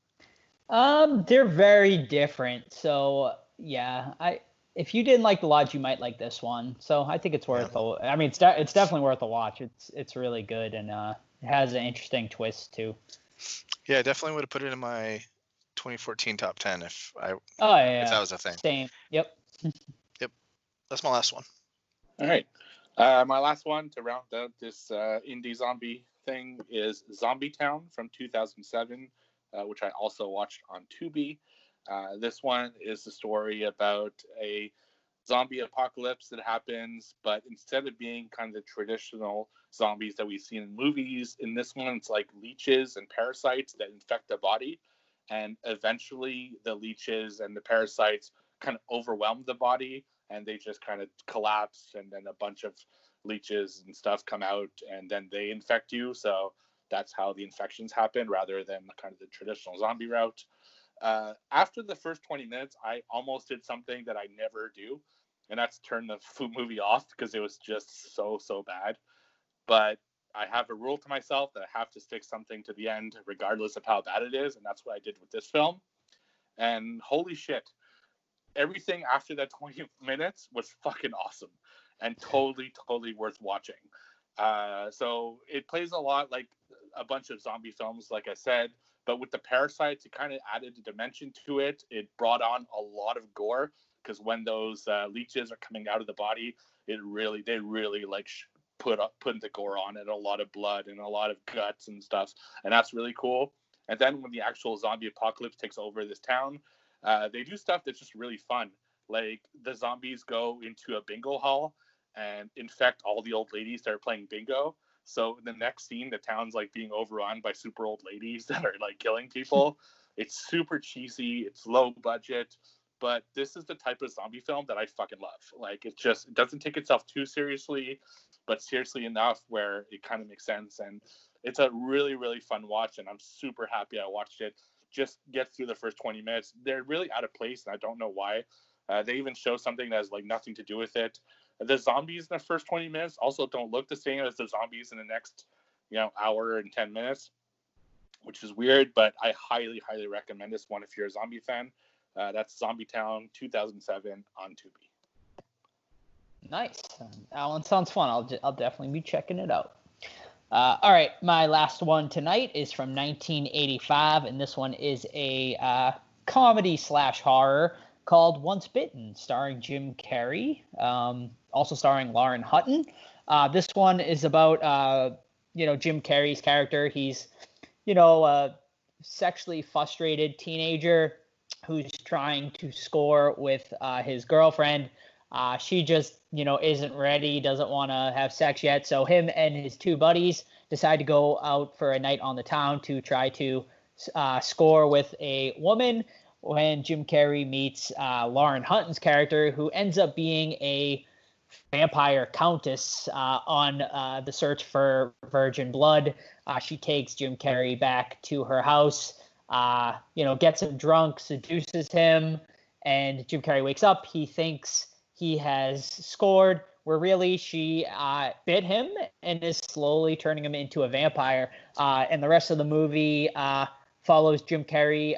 Um, they're very different. So yeah, I if you didn't like the lodge, you might like this one. So I think it's worth. Yeah. A, I mean, it's de- it's definitely worth a watch. It's it's really good and uh, it has an interesting twist too. Yeah, I definitely would have put it in my 2014 top 10 if I. Oh yeah. If that was a thing. Same. Yep. yep. That's my last one. All right. Uh, my last one to round out this uh, indie zombie thing is Zombie Town from 2007 uh, which I also watched on Tubi. Uh, this one is the story about a zombie apocalypse that happens, but instead of being kind of the traditional zombies that we've seen in movies, in this one it's like leeches and parasites that infect the body. And eventually the leeches and the parasites kind of overwhelm the body and they just kind of collapse and then a bunch of leeches and stuff come out and then they infect you. So that's how the infections happen rather than kind of the traditional zombie route. Uh, after the first 20 minutes, I almost did something that I never do, and that's turn the movie off because it was just so, so bad. But I have a rule to myself that I have to stick something to the end, regardless of how bad it is, and that's what I did with this film. And holy shit, everything after that 20 minutes was fucking awesome and totally, totally worth watching. Uh, so it plays a lot like a bunch of zombie films, like I said, but with the parasites, it kind of added a dimension to it. It brought on a lot of gore because when those uh, leeches are coming out of the body, it really they really like sh- put up put the gore on it, a lot of blood and a lot of guts and stuff, and that's really cool. And then when the actual zombie apocalypse takes over this town, uh, they do stuff that's just really fun. Like the zombies go into a bingo hall and infect all the old ladies that are playing bingo. So the next scene, the town's like being overrun by super old ladies that are like killing people. it's super cheesy. It's low budget, but this is the type of zombie film that I fucking love. Like it just it doesn't take itself too seriously, but seriously enough where it kind of makes sense. And it's a really really fun watch, and I'm super happy I watched it. Just get through the first 20 minutes. They're really out of place, and I don't know why. Uh, they even show something that has like nothing to do with it. The zombies in the first 20 minutes also don't look the same as the zombies in the next, you know, hour and 10 minutes, which is weird, but I highly, highly recommend this one if you're a zombie fan. Uh, that's Zombie Town 2007 on Tubi. Nice. Alan sounds fun. I'll, I'll definitely be checking it out. Uh, all right, my last one tonight is from 1985, and this one is a uh, comedy slash horror called Once Bitten, starring Jim Carrey, um, also starring Lauren Hutton. Uh, this one is about uh, you know Jim Carrey's character. He's you know a sexually frustrated teenager who's trying to score with uh, his girlfriend. Uh, she just you know isn't ready, doesn't want to have sex yet. So him and his two buddies decide to go out for a night on the town to try to uh, score with a woman when Jim Carrey meets uh, Lauren Hutton's character, who ends up being a vampire countess uh, on uh, the search for virgin blood. She takes Jim Carrey back to her house, uh, you know, gets him drunk, seduces him, and Jim Carrey wakes up. He thinks he has scored, where really she uh, bit him and is slowly turning him into a vampire. Uh, and the rest of the movie follows Jim Carrey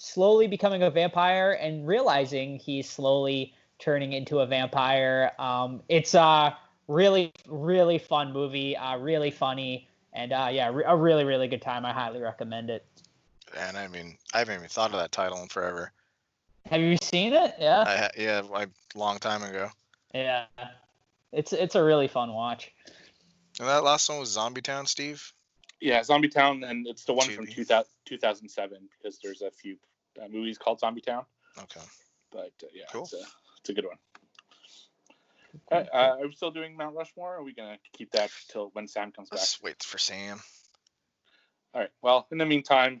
slowly becoming a vampire and realizing he's slowly turning into a vampire. Um, it's a really, really fun movie, uh, really funny, and uh, yeah, a really, really good time. I highly recommend it. And I mean, I haven't even thought of that title in forever. Have you seen it? Yeah. I, yeah, a long time ago. Yeah, it's it's a really fun watch. And that last one was Zombie Town, Steve. Yeah, Zombie Town, and it's the one from Tubi. 2000, 2007 because there's a few uh, movies called Zombie Town. Okay. But uh, yeah, Cool. it's, a, it's a good one. All right, uh, are we still doing Mount Rushmore? Or are we gonna keep that till when Sam comes back? Let's wait for Sam. All right. Well, in the meantime,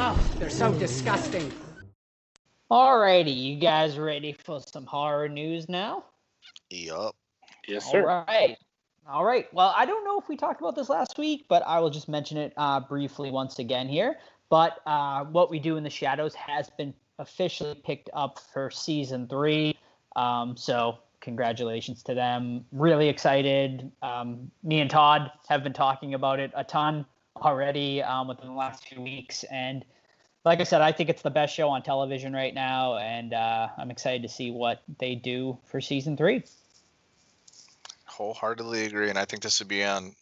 Oh, they're so disgusting. Alrighty, you guys ready for some horror news now? Yup. Yes, sir. right. All right. Well, I don't know if we talked about this last week, but I will just mention it uh, briefly once again here. But uh, what we do in the shadows has been officially picked up for season three. Um, so congratulations to them. Really excited. Um, me and Todd have been talking about it a ton already um, within the last few weeks, and like I said, I think it's the best show on television right now, and uh, I'm excited to see what they do for season three. Wholeheartedly agree, and I think this would be on,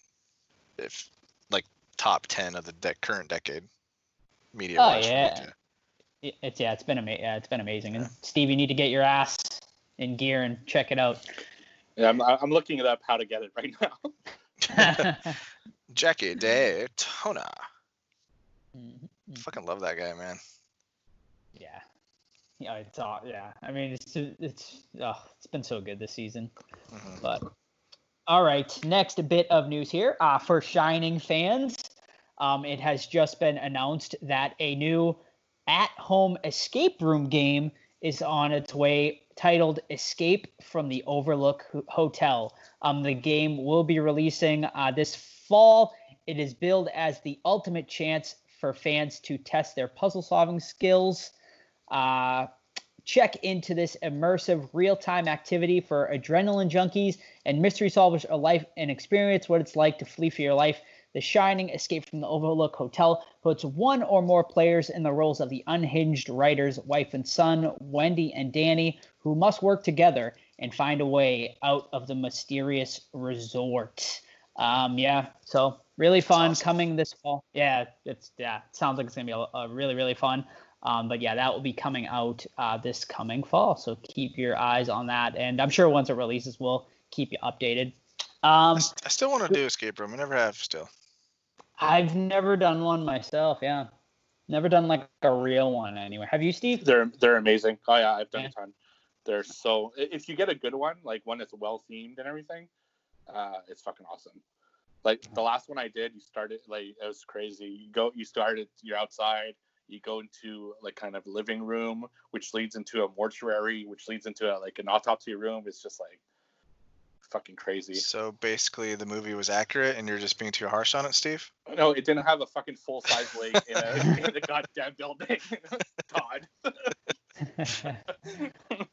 if like top ten of the de- current decade media. Oh, yeah. media. It's yeah, it's been ama- yeah, it's been amazing. And Steve, you need to get your ass in gear and check it out. Yeah, I'm, I'm looking it up how to get it right now. Jackie Daytona. Mhm. Fucking love that guy, man. yeah, yeah, it's all yeah. I mean, it's it's oh, it's been so good this season. Mhm. But all right, next bit of news here uh, for Shining fans. Um, it has just been announced that a new at-home escape room game is on its way, titled "Escape from the Overlook Hotel." Um, the game will be releasing uh, this fall. It is billed as the ultimate chance for fans to test their puzzle-solving skills. Uh, check into this immersive real-time activity for adrenaline junkies and mystery solvers alike and experience what it's like to flee for your life. The Shining Escape from the Overlook Hotel puts one or more players in the roles of the unhinged writers, wife and son, Wendy and Danny, who must work together and find a way out of the mysterious resort. Um, yeah, so really fun awesome. coming this fall. Yeah, it's yeah, it sounds like it's gonna be a, a really really fun. Um, but yeah, that will be coming out uh, this coming fall. So keep your eyes on that. And I'm sure once it releases, we'll keep you updated. I, Um, s- I still want to do escape room. I never have still. I've never done one myself. Yeah. Never done like a real one anyway. Have you, Steve? They're they're amazing. Oh yeah, I've done Yeah. a ton. They're so if you get a good one, like one that's well themed and everything, uh, it's fucking awesome. Like the last one I did, you started like it was crazy. You go, you started, you're outside. You go into like kind of living room, which leads into a mortuary, which leads into a, like an autopsy room. It's just like fucking crazy. So basically, the movie was accurate, and you're just being too harsh on it, Steve. No, it didn't have a fucking full size lake in, a, in the goddamn building. Todd.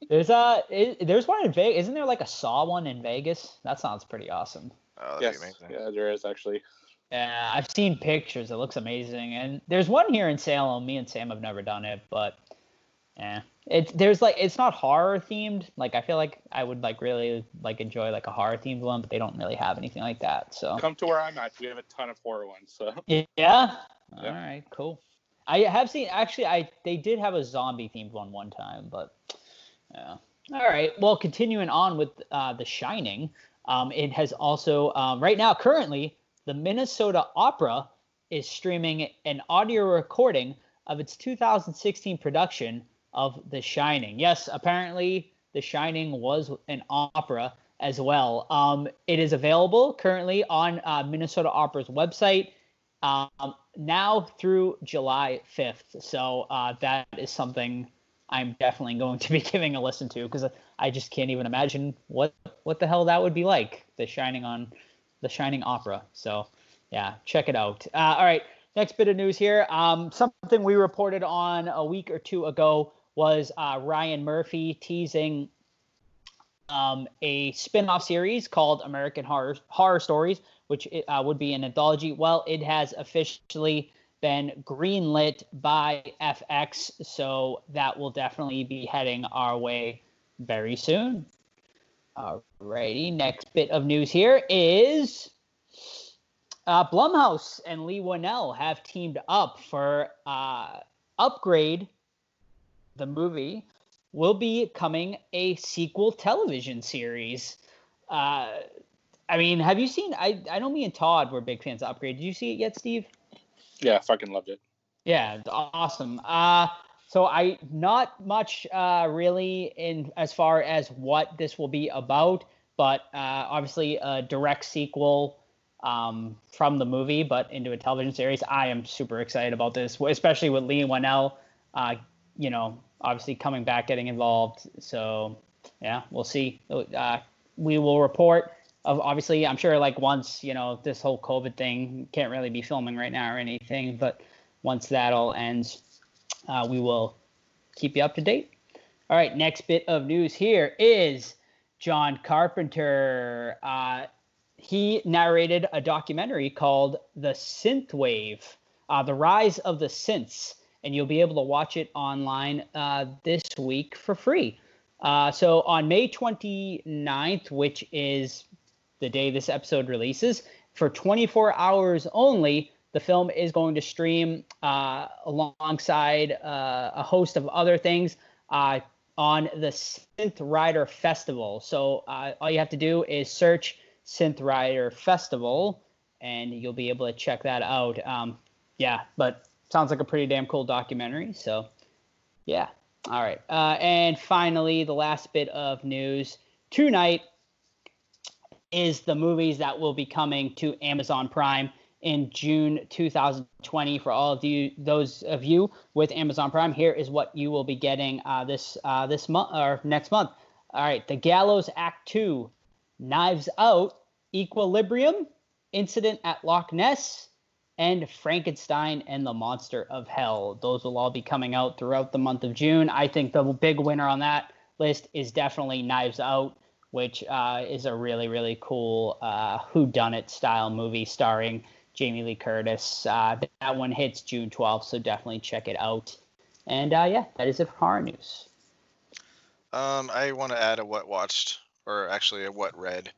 there's uh, a i there's one in Vegas. Isn't there like a Saw one in Vegas? That sounds pretty awesome. Oh, that'd yes, be amazing. yeah, there is actually. Yeah, I've seen pictures. It looks amazing. And there's one here in Salem. Me and Sam have never done it, but yeah, it's there's like it's not horror themed. Like I feel like I would like really like enjoy like a horror themed one, but they don't really have anything like that. So Come to where I'm at. We have a ton of horror ones. So yeah. All Yeah. right, cool. I have seen actually I they did have a zombie themed one one time, but yeah. All right. Well, continuing on with uh, The Shining, um, it has also um, right now currently the Minnesota Opera is streaming an audio recording of its 2016 production of The Shining. Yes, apparently The Shining was an opera as well. Um, it is available currently on uh, Minnesota Opera's website um, now through July 5th. So uh, that is something I'm definitely going to be giving a listen to because I just can't even imagine what what the hell that would be like. The Shining on the Shining Opera. So yeah, check it out. Uh, all right, next bit of news here. Um, something we reported on a week or two ago was uh, Ryan Murphy teasing um, a spin-off series called American Horror Horror Stories, which uh, would be an anthology. Well, it has officially been greenlit by FX, so that will definitely be heading our way very soon. Alrighty, next bit of news here is uh, Blumhouse and Leigh Whannell have teamed up for uh, Upgrade, the movie, will be coming a sequel television series. Uh, I mean, have you seen? I I know me and Todd were big fans of Upgrade. Did you see it yet, Steve? Yeah, fucking loved it. Yeah, awesome. Uh, so I not much uh, really in as far as what this will be about, but uh, obviously a direct sequel um, from the movie, but into a television series. I am super excited about this, especially with Leigh Whannell. Uh, you know, obviously coming back, getting involved. So yeah, we'll see. Uh, we will report. Obviously, I'm sure like once you know this whole COVID thing can't really be filming right now or anything, but once that all ends, uh, we will keep you up to date. All right, next bit of news here is John Carpenter. Uh, he narrated a documentary called The Synthwave, uh, The Rise of the Synths and you'll be able to watch it online uh, this week for free. Uh, so on May 29th, which is the day this episode releases, for 24 hours only, the film is going to stream uh, alongside uh, a host of other things uh, on the Synth Rider Festival. So uh, all you have to do is search Synth Rider Festival, and you'll be able to check that out. Um, yeah, but sounds like a pretty damn cool documentary. So, yeah. All right. Uh, and finally, the last bit of news tonight is the movies that will be coming to Amazon Prime in June 2020. For all of you, those of you with Amazon Prime, here is what you will be getting uh, this uh, this month or next month. All right, The Gallows Act Two, Knives Out, Equilibrium, Incident at Loch Ness, and Frankenstein and the Monster of Hell. Those will all be coming out throughout the month of June. I think the big winner on that list is definitely Knives Out, which uh, is a really, really cool uh, whodunit style movie starring Jamie Lee Curtis. Uh, that one hits June 12th, so definitely check it out. And uh, yeah, that is it for horror news. Um, I want to add a what watched, or actually a what read.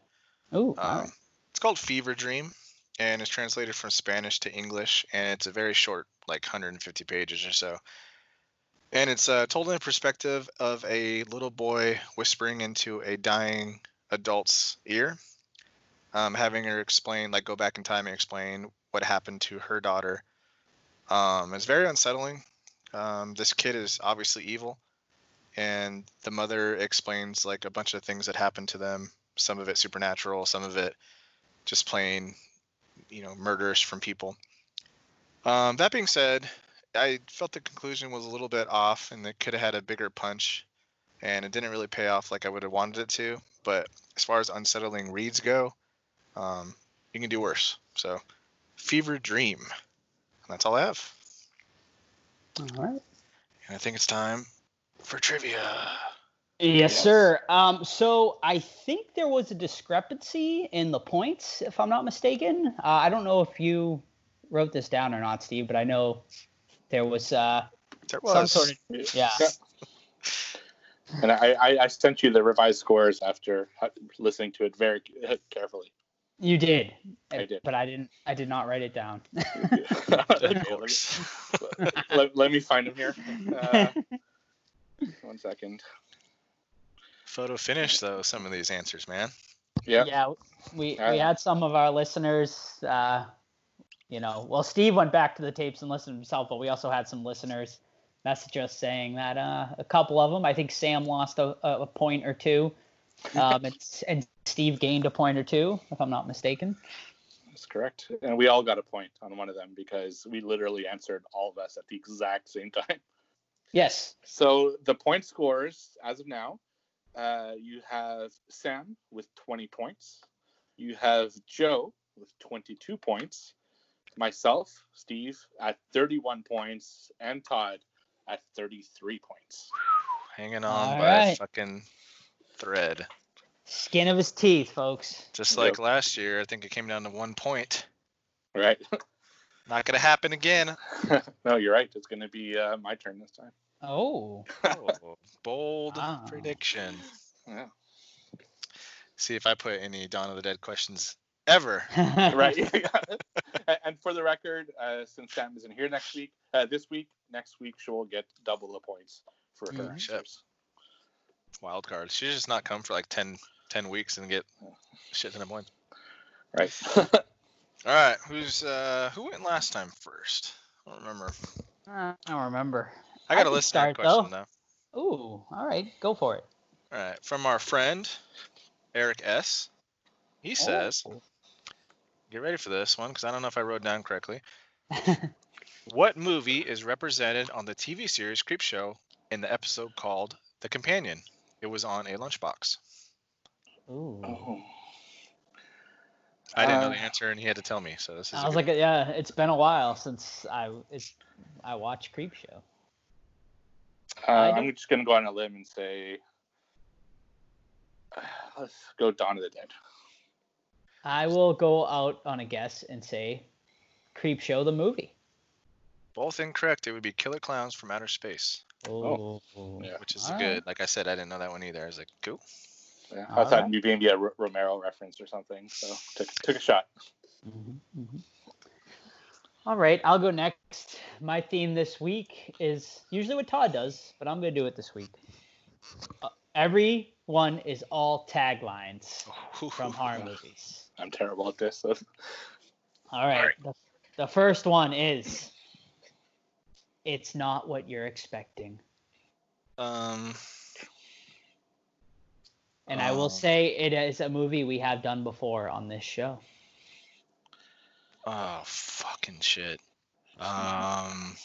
Ooh, um, right. It's called Fever Dream and it's translated from Spanish to English, and it's a very short, like 150 pages or so. And it's uh, told in the perspective of a little boy whispering into a dying adult's ear, um, having her explain, like, go back in time and explain what happened to her daughter. Um, it's very unsettling. Um, this kid is obviously evil, and the mother explains like a bunch of things that happened to them. Some of it supernatural, some of it just plain you know murders from people. Um, that being said, I felt the conclusion was a little bit off, and it could have had a bigger punch, and it didn't really pay off like I would have wanted it to. But as far as unsettling reads go, um, you can do worse. So, Fever Dream, and that's all I have. All right. And I think it's time for trivia. Yes, Yes. sir. Um, so I think there was a discrepancy in the points, if I'm not mistaken. Uh, I don't know if you wrote this down or not, Steve, but I know there was uh, There some sort of yeah. And I, I, I sent you the revised scores after uh, listening to it very carefully. You did, I did. but I didn't. I did not write it down. Of course. let, let me find him here. Uh, one second. Photo finish though. Some of these answers, man. Yeah. yeah, we All we had some of our listeners. Uh, you know, well, Steve went back to the tapes and listened himself, but we also had some listeners message us saying that uh, a couple of them. I think Sam lost a, a point or two, um, and, and Steve gained a point or two, if I'm not mistaken. That's correct. And we all got a point on one of them because we literally answered all of us at the exact same time. Yes. So the point scores as of now, uh, you have Sam with 20 points. You have Joe with 22 points. Myself, Steve, at 31 points, and Todd at 33 points. Hanging on All by a fucking thread. Skin of his teeth, folks. Just Yep. like last year, I think it came down to one point. Right. Not gonna happen again. no, you're right. It's gonna be uh, my turn this time. Oh. Oh, bold Wow. prediction. Yeah. See if I put any Dawn of the Dead questions ever. right. And- and for the record, uh, since Sam isn't here next week, uh, this week, next week she will get double the points for her Mhm. answers. Wild card. She just not come for like 10, 10 weeks and get shit ton of points. Right. All right, who's uh who went last time first? I don't remember. I don't remember. I I got a list listener start, question though. though. Ooh, all right, go for it. All right, from our friend Eric S. He says, Oh. Get ready for this one because I don't know if I wrote down correctly. What movie is represented on the TV series Creepshow in the episode called The Companion? It was on a lunchbox. Ooh. oh. I didn't know Uh, the answer and he had to tell me. So this is I a was good- like, yeah, it's been a while since I it's I watched Creepshow. Uh, I I'm just gonna go on a limb and say, let's go Dawn of the Dead. I will go out on a guess and say Creepshow the movie. both incorrect. It would be Killer Clowns from Outer Space, Oh, Yeah. which is All a right. good. Like I said, I didn't know that one either. I was like, cool. Yeah, I All thought right. maybe maybe a R- Romero reference or something. So took took a shot. Mhm, mhm. All right, I'll go next. My theme this week is usually what Todd does, but I'm going to do it this week. Uh, every one is all taglines from horror movies. I'm terrible at this. So. All right. The, the first one is It's not what you're expecting. Um, And I will Oh. say it is a movie we have done before on this show. oh fucking shit. Um,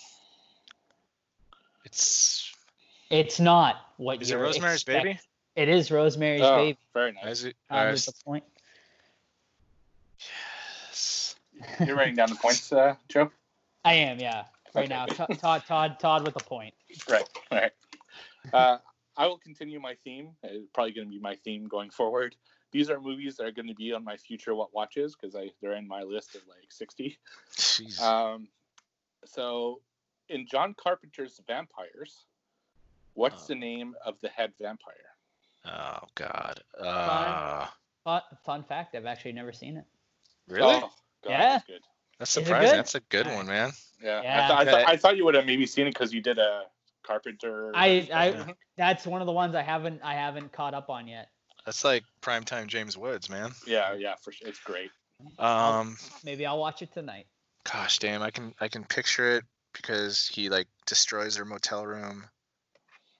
it's It's not what is it you're Rosemary's expect- Baby? It is Rosemary's Oh, Baby. very nice. Is it? Todd uh, with the point. yes. You're writing down the points, uh, Joe. I am, yeah. Right Okay. now, Todd, Todd, Todd, Todd with the point. Right. All right. Uh, I will continue my theme. It's probably going to be my theme going forward. These are movies that are going to be on my future what watches because I they're in my list of like 60. Jeez. Um, so in John Carpenter's Vampires, what's Oh. the name of the head vampire? oh god. Uh, Fun, fun fact: I've actually never seen it. really? Oh, God, Yeah. that's good. That's Is surprising. good? That's a good one, man. Yeah, Yeah. I, th- I, th- I thought you would have maybe seen it because you did a Carpenter. I, I, that's one of the ones I haven't, I haven't caught up on yet. That's like primetime James Woods, man. yeah, yeah, for sure. It's great. Um, Maybe I'll watch it tonight. gosh, damn, I can I can picture it because he like destroys their motel room,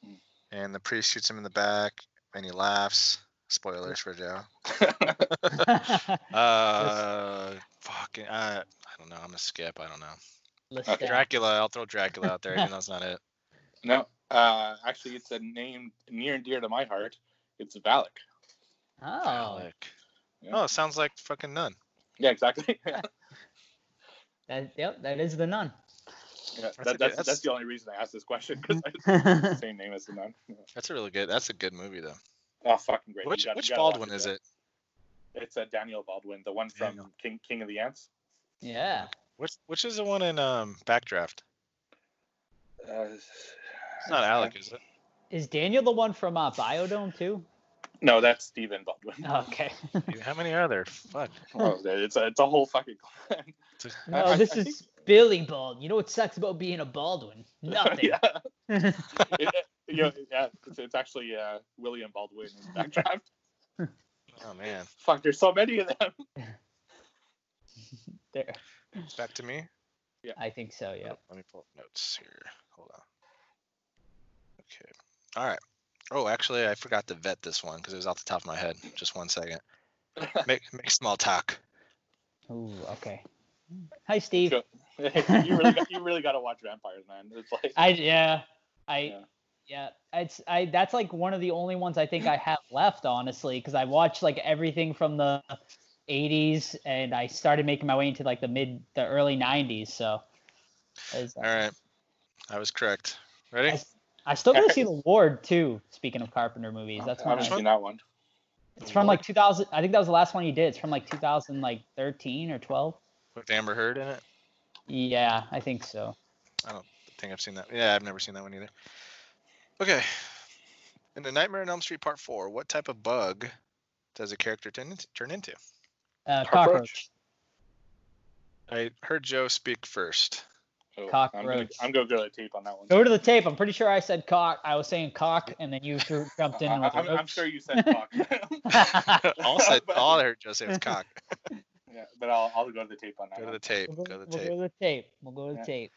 Hmm. and the priest shoots him in the back, and he laughs. Spoilers for Joe. Uh, fucking, uh, I don't know. I'm gonna skip. I don't know. Lestat. Okay. Dracula. I'll throw Dracula out there, even though it's not it. no, uh, actually, it's a name near and dear to my heart. It's Valak. Oh, Alec. Yeah. Oh, it sounds like fucking none. Yeah, exactly. that, yep, that is the nun. a that, good- that's, that's that's- the only reason I asked this question because it's the same name as the nun. Yeah. That's a really good. That's a good movie though. Oh, fucking great! Which gotta- which you gotta watch Baldwin is it? It's a Daniel Baldwin, the one from Daniel. King King of the Ants. yeah. Which which is the one in um Backdraft? Uh, It's not Alec, is it? Is Daniel the one from uh, Biodome too? No, that's Stephen Baldwin. Okay. Dude, How many are there? Fuck. Oh, it's a it's a whole fucking clan. No, I- this I is think- Billy Bald. You know what sucks about being a Baldwin? Nothing. yeah, it, it- you know, yeah, it's, it's actually uh, William Baldwin in Backdraft. Oh man. Fuck, there's so many of them. there. It's back to me. Yeah, I think so. Yeah. Let me pull up notes here. Hold on. Okay. All right. Oh, actually, I forgot to vet this one because it was off the top of my head. Just one second. Make make small talk. Ooh. Okay. Hi, Steve. Sure. you really got, you really got to watch Vampires, man. It's like I yeah. I Yeah. Yeah. It's I that's like one of the only ones I think I have left, honestly, because I watched like everything from the 80s and I started making my way into like the mid the early 90s. So it's- uh, All right. I was correct. Ready? I still gotta see the Ward too. Speaking of Carpenter movies, that's I one. haven't I, seen that one. It's from like 2000. I think that was the last one he did. It's from like 2000, like 13 or 12. With Amber Heard in it. Yeah, I think so. I don't think I've seen that. Yeah, I've never seen that one either. Okay. In the Nightmare on Elm Street Part Four, what type of bug does a character turn into? Turn into? Uh, Cockroach. cockroach. I heard Joe speak first. Oh, I'm gonna, Cockroach. I'm gonna go to the tape on that one. Go to the tape. I'm pretty sure I said cock. I was saying cock, and then you threw, jumped in I, with am I'm sure you said cock. all said, all I heard Joe say was cock. yeah, but I'll, I'll go to the tape on that. Go to the tape. We'll Go to the tape. we'll tape. go to the tape. We'll go to the Yeah. tape.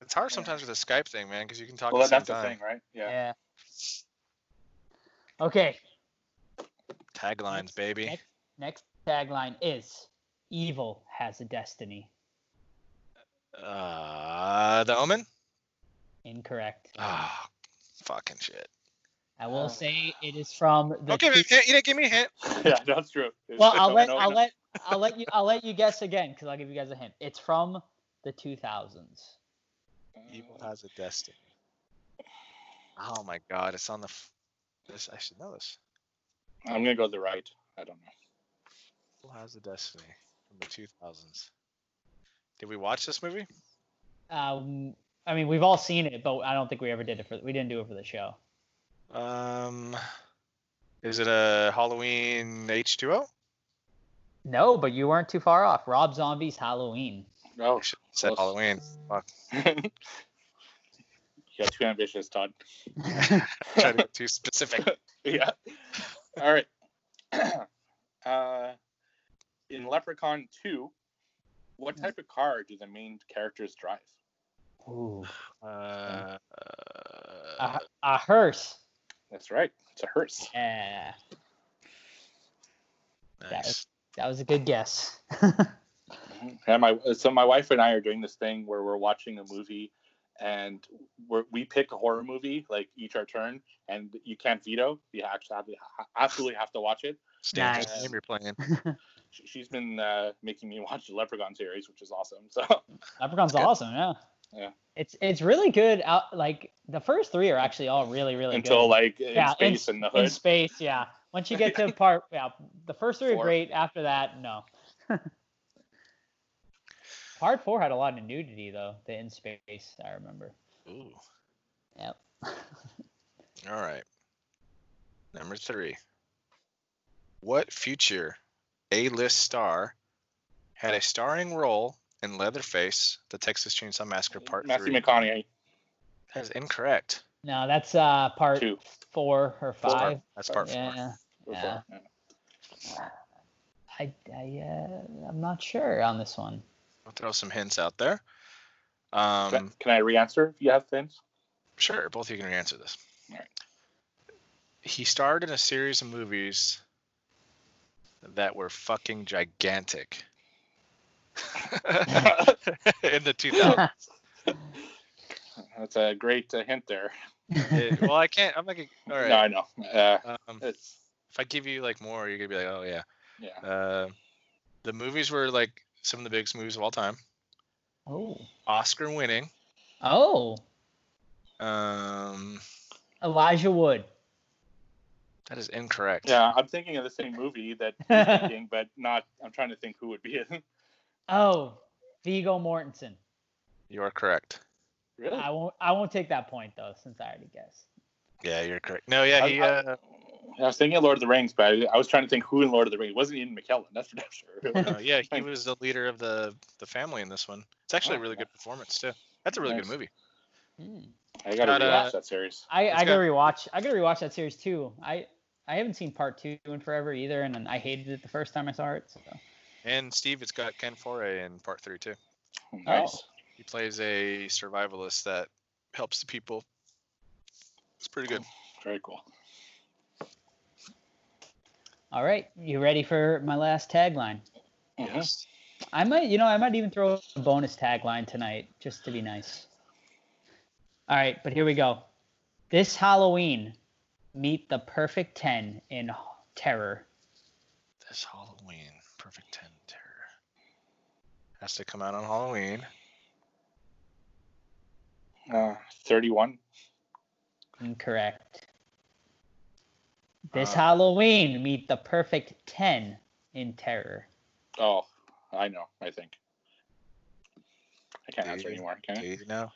It's hard sometimes with the Skype thing, man, because you can talk well, at the that's same the thing, right? Yeah. Yeah. Okay. Taglines, baby. Next, next tagline is "Evil has a destiny." Uh, the Omen. Incorrect. Ah, fucking shit. I will Uh, say it is from the. Don't give me a two- You didn't give me a hint. yeah, that's true. It's- well, I'll let I'll let I'll let you I'll let you guess again because I'll give you guys a hint. It's from the 2000s. Evil has a destiny. Oh my god, it's on the. F- this I should know this. I'm gonna go to the right. I don't know. Evil has a destiny from the 2000s. Did we watch this movie? Um, I mean, we've all seen it, but I don't think we ever did it for we didn't do it for the show. Um, is it a Halloween H2O? No, but you weren't too far off. Rob Zombie's Halloween. No. I said Close. Halloween. Fuck. You're too ambitious, Todd. Try to get too specific. yeah. All right. uh, in Leprechaun 2, what type of car do the main characters drive? Ooh, Uh, a, a hearse. That's right. It's a hearse. Yeah, nice. that was a good guess. And my so my wife and I are doing this thing where we're watching a movie, and we're, we pick a horror movie like each our turn, and you can't veto. You actually have to, absolutely have to watch it. Stan, Nice. game you're playing. She- She's been uh, making me watch the Leprechaun series, which is awesome. So Leprechaun's Good. awesome. Yeah. Yeah. It's it's really good. Out like the first three are actually all really really until good. like in yeah, space in, in the in space. Yeah. Once you get to part, yeah, the first three are great. After that, no. Part four had a lot of nudity though. The in space, I remember. Ooh. Yep. All right. Number three. What future A-list star had a starring role in Leatherface, The Texas Chainsaw Massacre Part Matthew Three? McConaughey. That is incorrect. No, that's uh part Two. four or That's part- five. That's part four. Yeah. Or Yeah. I I uh, I'm not sure on this one. I'll throw some hints out there. Can, Um, can I re-answer if you have things? sure, both of you can re-answer this. Alright. He starred in a series of movies that were fucking gigantic in the 2000s. That's a great uh, hint there. It- well, I can't. I'm like, all right. No, I know. Uh, Um, it's if I give you like more, you're gonna be like, oh yeah. yeah. Uh, the movies were like some of the biggest movies of all time. oh. Oscar winning. Oh. Um, Elijah Wood. that is incorrect. Yeah, I'm thinking of the same movie that you're thinking, but not. I'm trying to think who would be it. Oh, Viggo Mortensen. You are correct. really? I won't. I won't take that point though, since I already guessed. Yeah, you're correct. No, yeah, I- he. I- Uh, I was thinking of Lord of the Rings, but I, I was trying to think who in Lord of the Rings. It wasn't Ian McKellen. That's for damn sure. no, yeah, he was the leader of the the family in this one. It's actually a Oh, really yeah. good performance too. That's a really good movie. Hmm. I gotta Got, uh, rewatch that series. I It's I gotta rewatch. I gotta rewatch that series too. I I haven't seen part two in forever either, and then I hated it the first time I saw it. So. And Steve, it's got Ken Foree in part three too. Nice. He plays a survivalist that helps the people. It's pretty good. Very cool. All right, you ready for my last tagline? Mhm. Yes. I might, you know, I might even throw a bonus tagline tonight just to be nice. All right, but here we go. This Halloween, meet the perfect 10 in terror. This Halloween, Perfect Ten Terror has to come out on Halloween. Uh, 31. Incorrect. This Uh, Halloween, meet the perfect 10 in terror. Oh, I know. I think. I can't Do answer you- anymore. Can Do I? you know?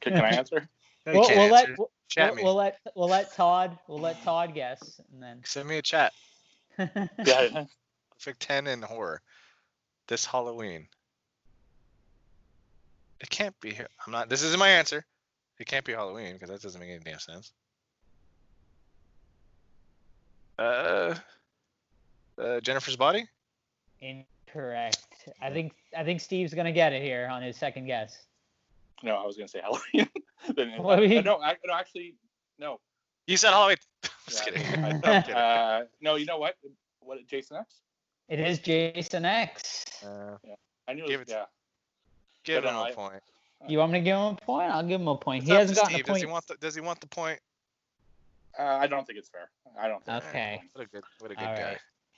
Can, can I answer? No, We'll, we'll let answer. we'll, Chat we'll, me. we'll let we'll let Todd we'll let Todd guess and then Send me a chat. yeah. Perfect 10 in horror. This Halloween. It can't be. I'm not. This isn't my answer. It can't be Halloween because that doesn't make any damn sense. Uh, uh, Jennifer's body. Incorrect. I think I think Steve's gonna get it here on his second guess. No, I was gonna say Halloween. Then- What uh, no, I, no, actually, no. You said Halloween. Just Yeah, kidding. I- I'm kidding. uh, no, you know what? What Jason X? It is Jason X. Uh, I knew. It Give was, it- yeah. give But him no, a I- point. You want me to give him a point? I'll give him a point. It's he hasn't to gotten a Steve. Does he point. want the Does he want the point? Uh, I don't think it's fair. I don't. Think Okay. What a good, what a good All guy.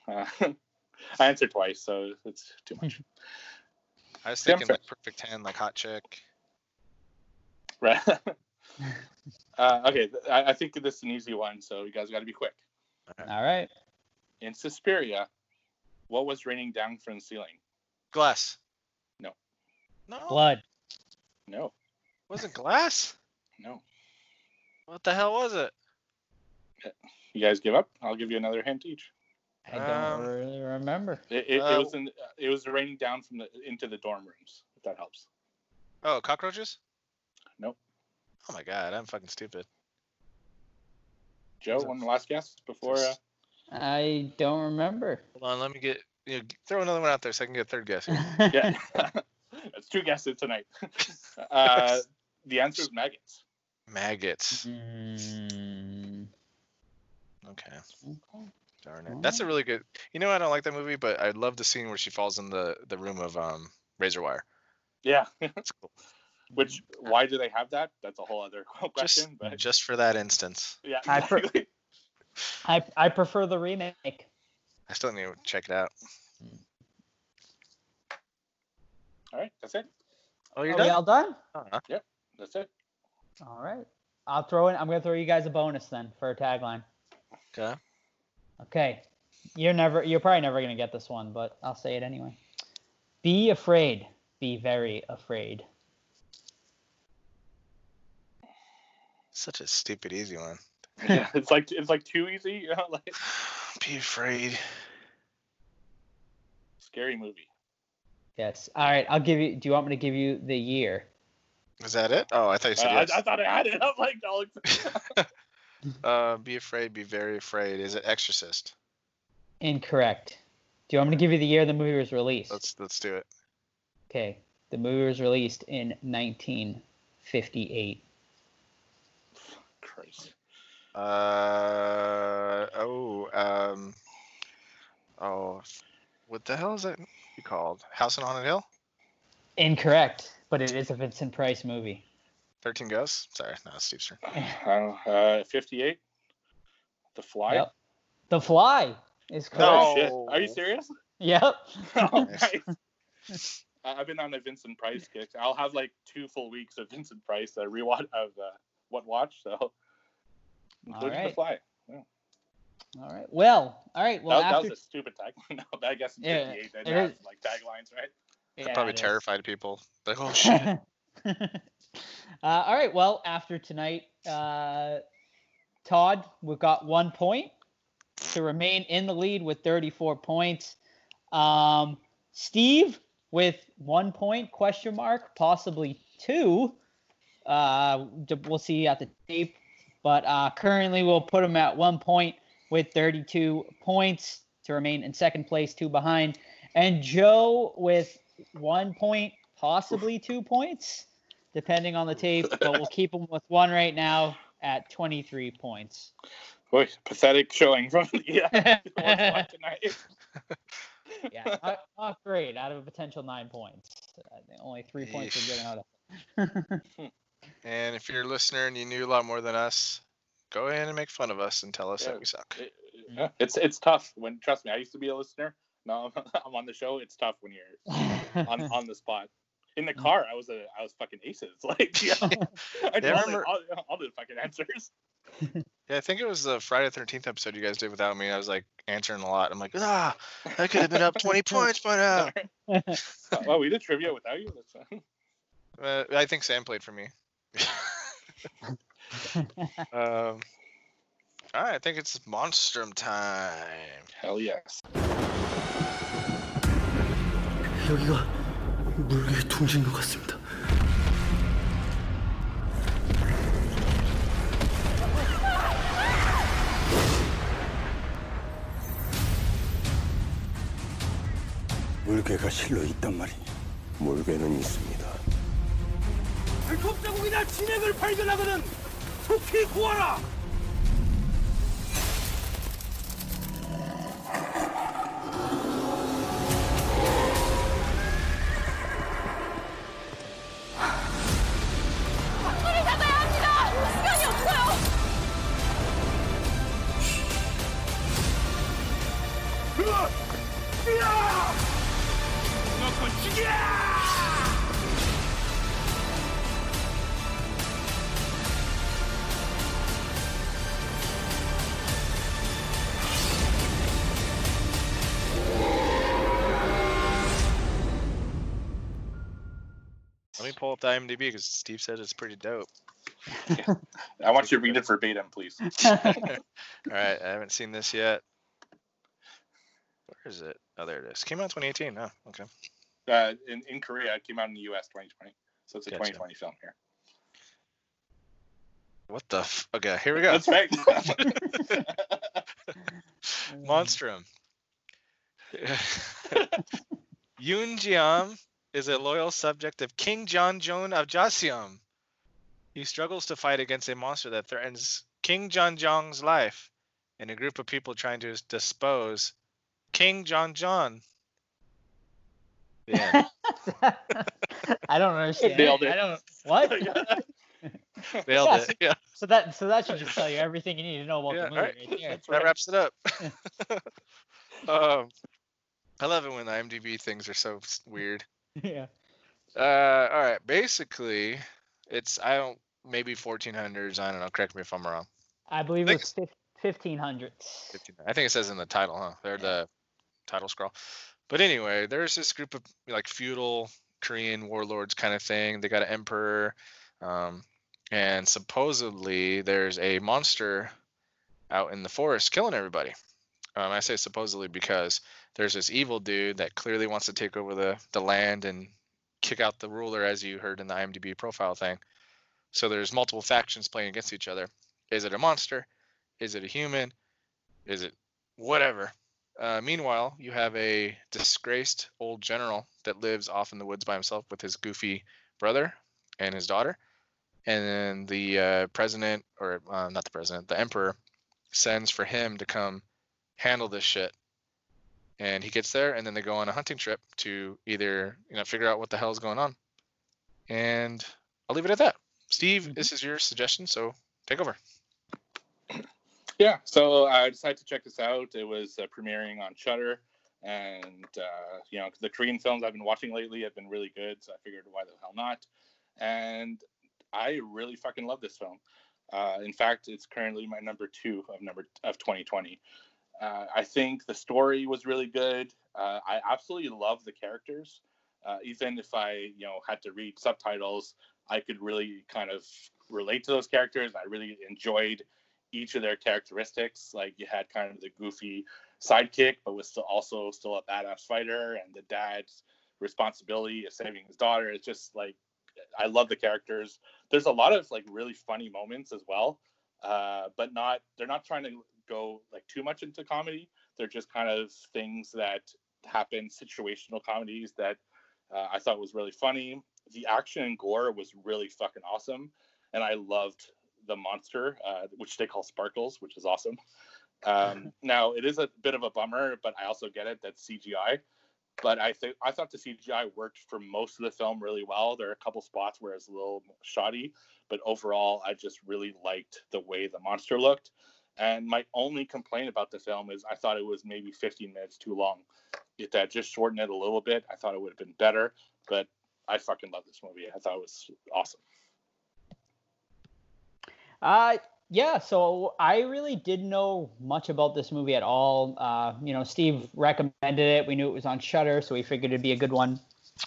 right. Uh, I answered twice, so it's too much. I was Yeah, I'm thinking fair. like perfect ten, like hot chick. Right. uh, okay, I, I think this is an easy one, so you guys got to be quick. All right. In Suspiria, what was raining down from the ceiling? Glass. No. No. Blood. No, Wasn't glass? no. What the hell was it? You guys give up? I'll give you another hint each. I don't Um, really remember. It, it, Uh, it was in, it was raining down from the into the dorm rooms. If that helps. Oh, cockroaches? Nope. Oh my god, I'm fucking stupid. Joe, one last guess before. Uh, I don't remember. Hold on, let me get you know, throw another one out there so I can get a third guess. yeah, that's two guesses tonight. uh, the answer is maggots. Maggots. Mm, Okay. okay. Darn it. That's a really good. You know, I don't like that movie, but I love the scene where she falls in the the room of um razor wire. Yeah. It's cool. Which why do they have that? That's a whole other Just question. but just for that instance. yeah, I per- exactly. I I prefer the remake. I still need to check it out. All right, that's it. Oh, you're we done. all done? Uh-huh. That's it. All right. I'll throw in. I'm gonna throw you guys a bonus then for a tagline. Okay. Okay. You're never. You're probably never gonna get this one, but I'll say it anyway. Be afraid. Be very afraid. Such a stupid easy one. Yeah, it's like it's like too easy. You know, like Be afraid. scary movie. Yes. All right. I'll give you. Do you want me to give you the year? Is that it? Oh, I thought you Uh, said I, yes. I thought I had it. I'm like, Alex. Uh, be afraid. Be very afraid. Is it Exorcist? Incorrect. Do you want me to give you the year the movie was released? Let's let's do it. Okay. The movie was released in 1958. Christ. Uh oh um oh what the hell is that called? House on Haunted Hill? Incorrect, but it is a Vincent Price movie. Thirteen Ghosts? Sorry, no, it's Steve's turn. Uh, uh, 58. The Fly. Yep. The Fly is correct. Oh No. shit! Are you serious? Yep. Oh, Nice. nice. I- I've been on a Vincent Price kick. I'll have like two full weeks of Vincent Price uh, rewatch of uh, what watch. So, including the right. fly. All right. Well, all right. Well, that, that was a stupid tagline. No, I guess in Yeah, 58 they it have like taglines, right? That Yeah, probably it is. terrified people. Like, oh shit. Uh, all right. Well, after tonight, uh, Todd, we've got one point to remain in the lead with 34 points. Um, Steve with one point, question mark, possibly two. Uh, we'll see at the tape. But uh, currently, we'll put him at one point with 32 points to remain in second place, two behind. And Joe with one point, possibly two points, depending on the tape. But we'll keep him with one right now at 23 points. Boy, pathetic showing from the uh, tonight. yeah, not, not great out of a potential nine points. Uh, only three points are getting out of. And if you're a listener and you knew a lot more than us, go ahead and make fun of us and tell us Yeah. that we suck. It- yeah, it's it's tough when trust me. I used to be a listener. Now I'm, I'm on the show. It's tough when you're on, on the spot. In the car, I was a I was fucking aces. Like, yeah, I Yeah, know I all, the, remember- all, all the fucking answers. Yeah, I think it was the Friday Thirteenth episode you guys did without me. I was like answering a lot. I'm like, ah, I could have been up 20 points by now. Uh, well, we did trivia without you. That's fine. Uh, I think Sam played for me. um, all right, I think it's Monstrum time. Hell yes. 물개의 둥지인 것 같습니다. 물개가 실로 있단 말이니 물개는 있습니다. 발톱 자국이나 진액을 발견하거든 속히 구하라. Let me pull up the IMDb because Steve said it's pretty dope. I want you to read it verbatim, please. All right, I haven't seen this yet. Where is it? Oh, there it is. Came out 2018. Oh, okay. Uh, in, in Korea, it came out in the US 2020. So it's a Gotcha. 2020 film here. What the? F- okay, here we go. That's right. Monstrum. Yoon Jiam is a loyal subject of King John Joan of Joseon. He struggles to fight against a monster that threatens King John Jong's life and a group of people trying to dispose King John John. The. I don't understand. Nailed it. I don't. What? Nailed Yes. it. Yeah, So that so that should just tell you everything you need to know about Yeah, the movie right. right there. that wraps it up. um, I love it when IMDb things are so weird. yeah. Uh, all right. Basically, it's I don't maybe 1400s. I don't know. Correct me if I'm wrong. I believe Think- it's fifteen hundreds. 15, I think it says in the title, huh? They're the title scroll. But anyway, there's this group of like feudal Korean warlords kind of thing. They got an emperor, um, and supposedly there's a monster out in the forest killing everybody. Um, I say supposedly because there's this evil dude that clearly wants to take over the the land and kick out the ruler, as you heard in the IMDb profile thing. So there's multiple factions playing against each other. Is it a monster? Is it a human? Is it whatever? Uh, meanwhile, you have a disgraced old general that lives off in the woods by himself with his goofy brother and his daughter. And then the uh, president, or uh, not the president, the emperor, sends for him to come handle this shit. And he gets there, and then they go on a hunting trip to either you know figure out what the hell is going on. And I'll leave it at that. Steve, this is your suggestion, so take over. Yeah, so I decided to check this out. It was uh, premiering on Shudder, and uh, you know the Korean films I've been watching lately have been really good. So I figured, why the hell not? And I really fucking love this film. Uh, in fact, it's currently my number two of number of 2020. Uh, I think the story was really good. Uh, I absolutely love the characters. Uh, even if I, you know, had to read subtitles, I could really kind of relate to those characters. I really enjoyed each of their characteristics. Like you had kind of the goofy sidekick, but was still also still a badass fighter, and the dad's responsibility of saving his daughter. It's just like I love the characters. There's a lot of like really funny moments as well, uh, but not they're not trying to go like too much into comedy. They're just kind of things that happen, situational comedies that uh, I thought was really funny. The action and gore was really fucking awesome, and I loved the monster, uh, which they call Sparkles, which is awesome. Um, now it is a bit of a bummer, but I also get it that's CGI. But I think I thought the CGI worked for most of the film really well. There are a couple spots where it's a little shoddy, but overall, I just really liked the way the monster looked. And my only complaint about the film is I thought it was maybe 15 minutes too long. If that just shortened it a little bit, I thought it would have been better. But I fucking love this movie. I thought it was awesome. Uh, yeah, so I really didn't know much about this movie at all. Uh, you know, Steve recommended it. We knew it was on Shudder, so we figured it'd be a good one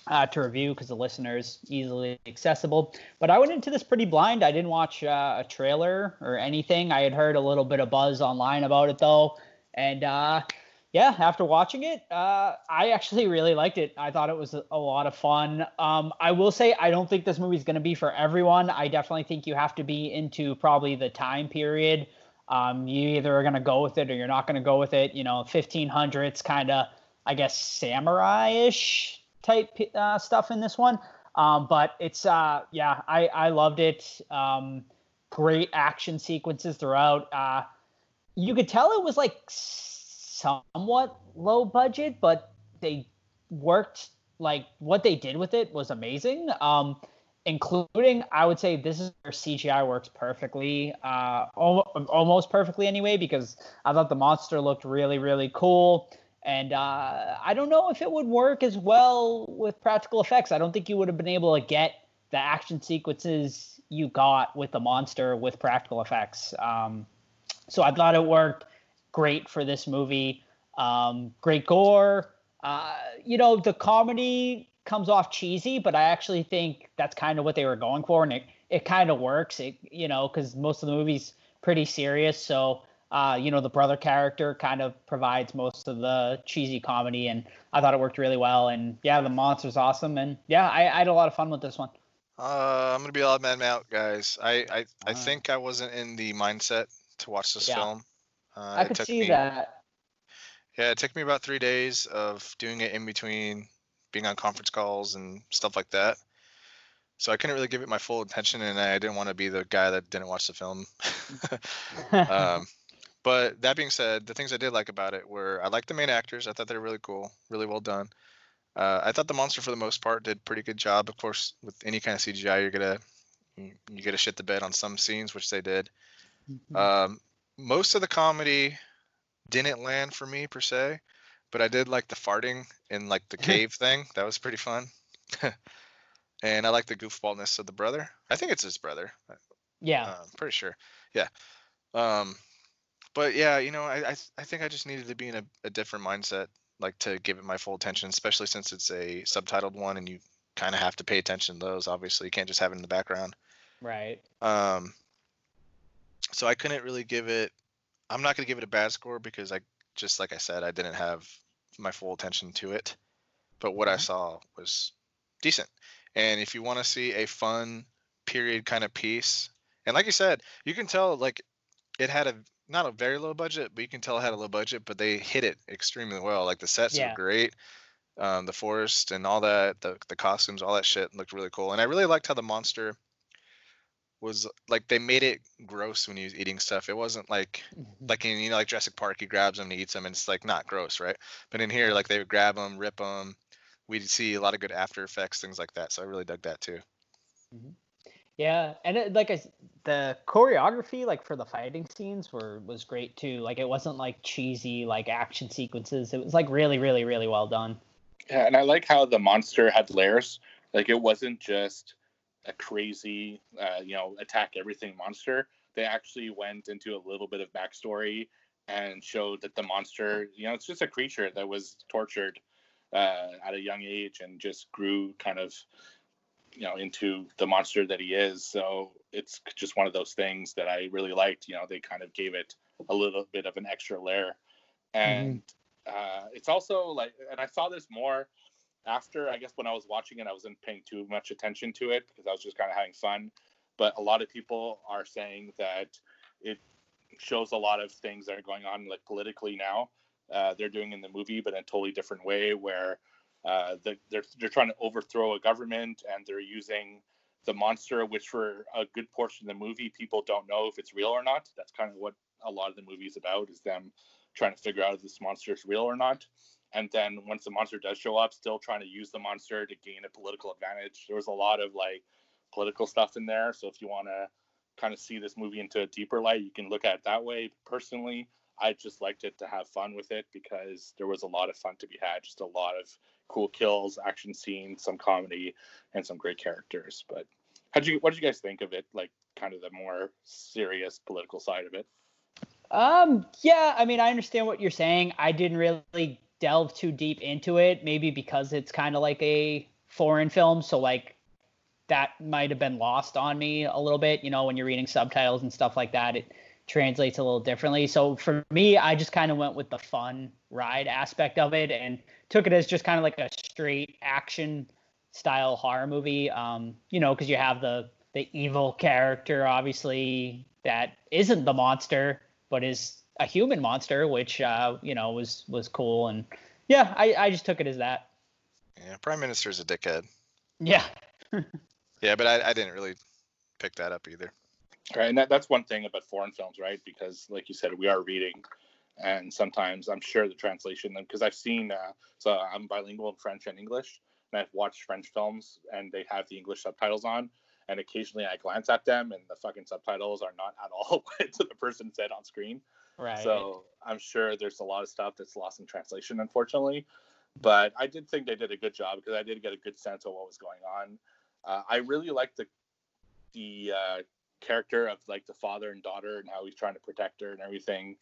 uh, to review because the listener's easily accessible. But I went into this pretty blind. I didn't watch uh, a trailer or anything. I had heard a little bit of buzz online about it though, and uh, yeah, after watching it, uh, I actually really liked it. I thought it was a, lot of fun. Um, I will say I don't think this movie is going to be for everyone. I definitely think you have to be into probably the time period. Um, you either are going to go with it or you're not going to go with it. You know, 1500s kind of, I guess, samurai-ish type uh, stuff in this one. Um, but it's uh, yeah, I I loved it. Um, great action sequences throughout. Uh, you could tell it was like somewhat low budget, but they worked like what they did with it was amazing. Um, including I would say this is where CGI works perfectly, uh, almost perfectly anyway, because I thought the monster looked really really cool. And uh, I don't know if it would work as well with practical effects. I don't think you would have been able to get the action sequences you got with the monster with practical effects. Um, so I thought it worked great for this movie. Um, great gore. Uh, you know, the comedy comes off cheesy, but I actually think that's kind of what they were going for, and it, it kind of works. It you know because most of the movie's pretty serious, so uh, you know the brother character kind of provides most of the cheesy comedy, and I thought it worked really well. And yeah, the monster's awesome, and yeah, I, I had a lot of fun with this one. Uh, I'm gonna be odd man out, guys. I I, I think I wasn't in the mindset to watch this yeah. film. Uh, I could see me, that. Yeah, it took me about three days of doing it in between being on conference calls and stuff like that. So I couldn't really give it my full attention, and I didn't want to be the guy that didn't watch the film. um, but that being said, the things I did like about it were I liked the main actors. I thought they were really cool, really well done. Uh, I thought the monster, for the most part, did pretty good job. Of course, with any kind of CGI, you're gonna you get to shit the bed on some scenes, which they did. Mm-hmm. Um, most of the comedy didn't land for me per se, but I did like the farting in like the cave thing. That was pretty fun. and I like the goofballness of the brother. I think it's his brother. Yeah, uh, I'm pretty sure. Yeah. Um, but yeah, you know, I I, I think I just needed to be in a, a different mindset, like to give it my full attention, especially since it's a subtitled one and you kind of have to pay attention to those. Obviously, you can't just have it in the background. Right. Um, so I couldn't really give it. I'm not going to give it a bad score because I just like I said, I didn't have my full attention to it. But what I mm-hmm. saw was decent. And if you want to see a fun period kind of piece, and like you said, you can tell like it had a not a very low budget, but you can tell it had a low budget, but they hit it extremely well. Like the sets yeah. were great. Um, the forest and all that, the the costumes, all that shit looked really cool. And I really liked how the monster was like they made it gross when he was eating stuff. It wasn't like mm-hmm. like in you know like Jurassic Park, he grabs them and he eats them, and it's like not gross, right? But in here, like they would grab them, rip them. We'd see a lot of good after effects, things like that. So I really dug that too. Mm-hmm. Yeah, and it, like I, the choreography, like for the fighting scenes, were was great too. Like it wasn't like cheesy like action sequences. It was like really, really, really well done. Yeah, and I like how the monster had layers. Like it wasn't just a crazy, uh, you know, attack everything monster. They actually went into a little bit of backstory and showed that the monster, you know, it's just a creature that was tortured uh, at a young age and just grew kind of, you know, into the monster that he is. So it's just one of those things that I really liked. You know, they kind of gave it a little bit of an extra layer, and mm-hmm. uh, it's also like, and I saw this more after. I guess when I was watching it, I wasn't paying too much attention to it because I was just kind of having fun. But a lot of people are saying that it shows a lot of things that are going on like politically now. Uh, they're doing in the movie, but in a totally different way, where uh, the, they're they're trying to overthrow a government and they're using the monster, which for a good portion of the movie, people don't know if it's real or not. That's kind of what a lot of the movie is about: is them trying to figure out if this monster is real or not and then once the monster does show up still trying to use the monster to gain a political advantage there was a lot of like political stuff in there so if you want to kind of see this movie into a deeper light you can look at it that way personally i just liked it to have fun with it because there was a lot of fun to be had just a lot of cool kills action scenes some comedy and some great characters but How'd you what did you guys think of it? Like kind of the more serious political side of it. Um, yeah, I mean, I understand what you're saying. I didn't really delve too deep into it, maybe because it's kind of like a foreign film, so like that might have been lost on me a little bit. You know, when you're reading subtitles and stuff like that, it translates a little differently. So for me, I just kind of went with the fun ride aspect of it and took it as just kind of like a straight action style horror movie. Um, you know, because you have the the evil character, obviously that isn't the monster, but is a human monster, which uh, you know was was cool. And yeah, I I just took it as that. Yeah, Prime Minister's a dickhead. Yeah. Yeah, but I, I didn't really pick that up either. Right, and that, that's one thing about foreign films, right? Because, like you said, we are reading, and sometimes I'm sure the translation, because I've seen, uh, so I'm bilingual in French and English, and I've watched French films, and they have the English subtitles on, and occasionally I glance at them, and the fucking subtitles are not at all what the person said on screen. Right. So I'm sure there's a lot of stuff that's lost in translation, unfortunately. But I did think they did a good job because I did get a good sense of what was going on. Uh, I really liked the the uh, character of like the father and daughter and how he's trying to protect her and everything.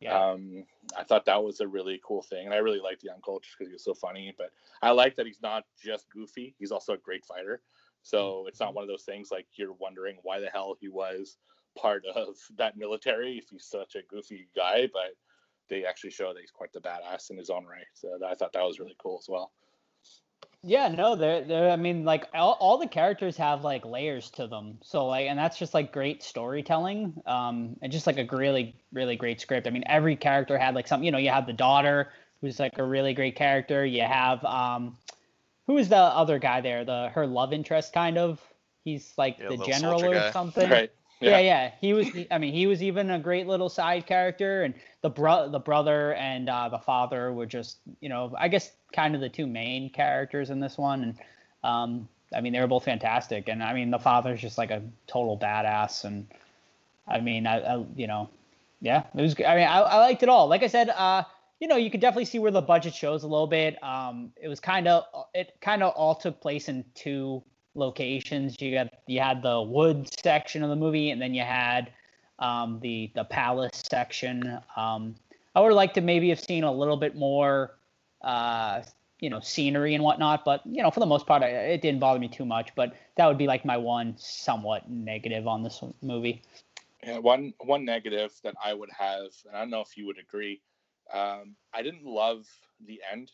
Yeah. Um, I thought that was a really cool thing, and I really liked the uncle just because he was so funny. But I like that he's not just goofy; he's also a great fighter. So it's not one of those things like you're wondering why the hell he was part of that military if he's such a goofy guy. But they actually show that he's quite the badass in his own right. So I thought that was really cool as well. Yeah, no, they're they're. I mean, like all, all the characters have like layers to them. So like, and that's just like great storytelling. Um, and just like a really really great script. I mean, every character had like something. You know, you have the daughter who's like a really great character. You have um, who is the other guy there? The her love interest kind of. He's like Yeah, the general or guy. something. Right. Yeah, yeah. He was. I mean, he was even a great little side character, and the bro, the brother, and uh, the father were just, you know, I guess kind of the two main characters in this one. And um, I mean, they were both fantastic. And I mean, the father's just like a total badass. And I mean, I, I you know, yeah, it was. I mean, I, I liked it all. Like I said, uh, you know, you could definitely see where the budget shows a little bit. Um, it was kind of, it kind of all took place in two locations. You got you had the wood section of the movie, and then you had um, the the palace section. Um, I would like to maybe have seen a little bit more, uh, you know, scenery and whatnot. But you know, for the most part, it didn't bother me too much. But that would be like my one somewhat negative on this movie. Yeah, one one negative that I would have, and I don't know if you would agree. Um, I didn't love the end.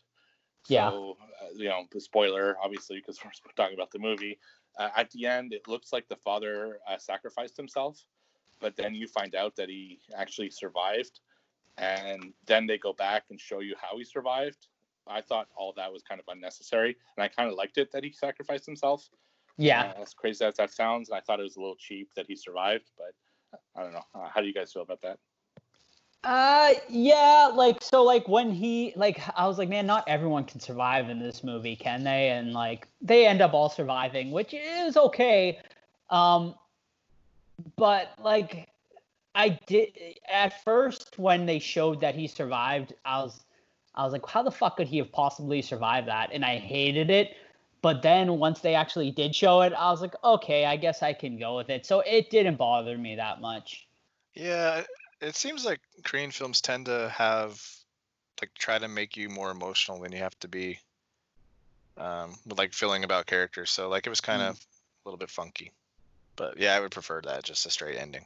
Yeah. So, uh, you know, the spoiler, obviously, because we're talking about the movie. Uh, at the end, it looks like the father uh, sacrificed himself, but then you find out that he actually survived, and then they go back and show you how he survived. I thought all that was kind of unnecessary, and I kind of liked it that he sacrificed himself. Yeah. Uh, as crazy as that sounds, and I thought it was a little cheap that he survived, but I don't know. Uh, how do you guys feel about that? Uh yeah, like so like when he like I was like, man, not everyone can survive in this movie, can they? And like they end up all surviving, which is okay. Um but like I did at first when they showed that he survived, I was I was like, how the fuck could he have possibly survived that? And I hated it. But then once they actually did show it, I was like, okay, I guess I can go with it. So it didn't bother me that much. Yeah, it seems like Korean films tend to have like try to make you more emotional than you have to be. Um, with like feeling about characters. So like it was kind of a little bit funky. But yeah, I would prefer that, just a straight ending.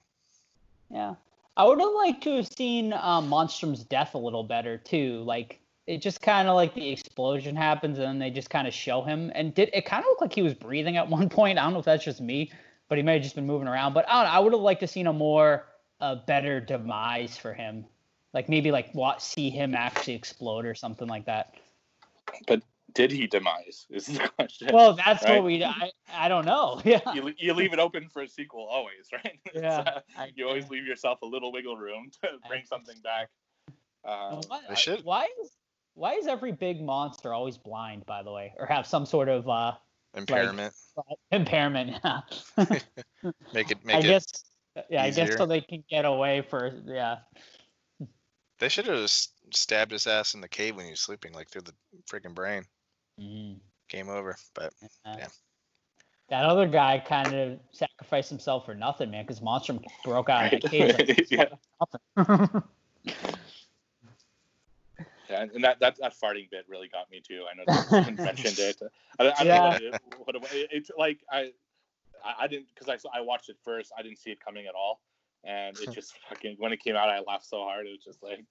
Yeah. I would have liked to have seen um, Monstrum's death a little better too. Like it just kind of like the explosion happens and then they just kind of show him and did it kind of looked like he was breathing at one point. I don't know if that's just me, but he may have just been moving around. But I don't know, I would have liked to seen a more a better demise for him. Like maybe like what see him actually explode or something like that. But did he demise? Is the question. Well, that's Right. what we I, I don't know. Yeah. you, you leave it open for a sequel always, right? Yeah, uh, I- you always leave yourself a little wiggle room to bring something back. Um, Why, They should. why is why is every big monster always blind, by the way, or have some sort of uh, Impairment. impairment? Yeah. make it make I it guess. Yeah, I guess so they can get away for yeah. they should have just stabbed his ass in the cave when he was sleeping, like through the freaking brain. Mm, Game over. But yeah. Yeah. that other guy kind of sacrificed himself for nothing, man, because Monstrum broke out of the cage. Like, yeah. Yeah, and that, that that farting bit really got me too. I know Jason mentioned it. I, I don't Yeah. know what it, what it, it's like. I I, I didn't because I I watched it first. I didn't see it coming at all, and it just fucking when it came out, I laughed so hard. It was just like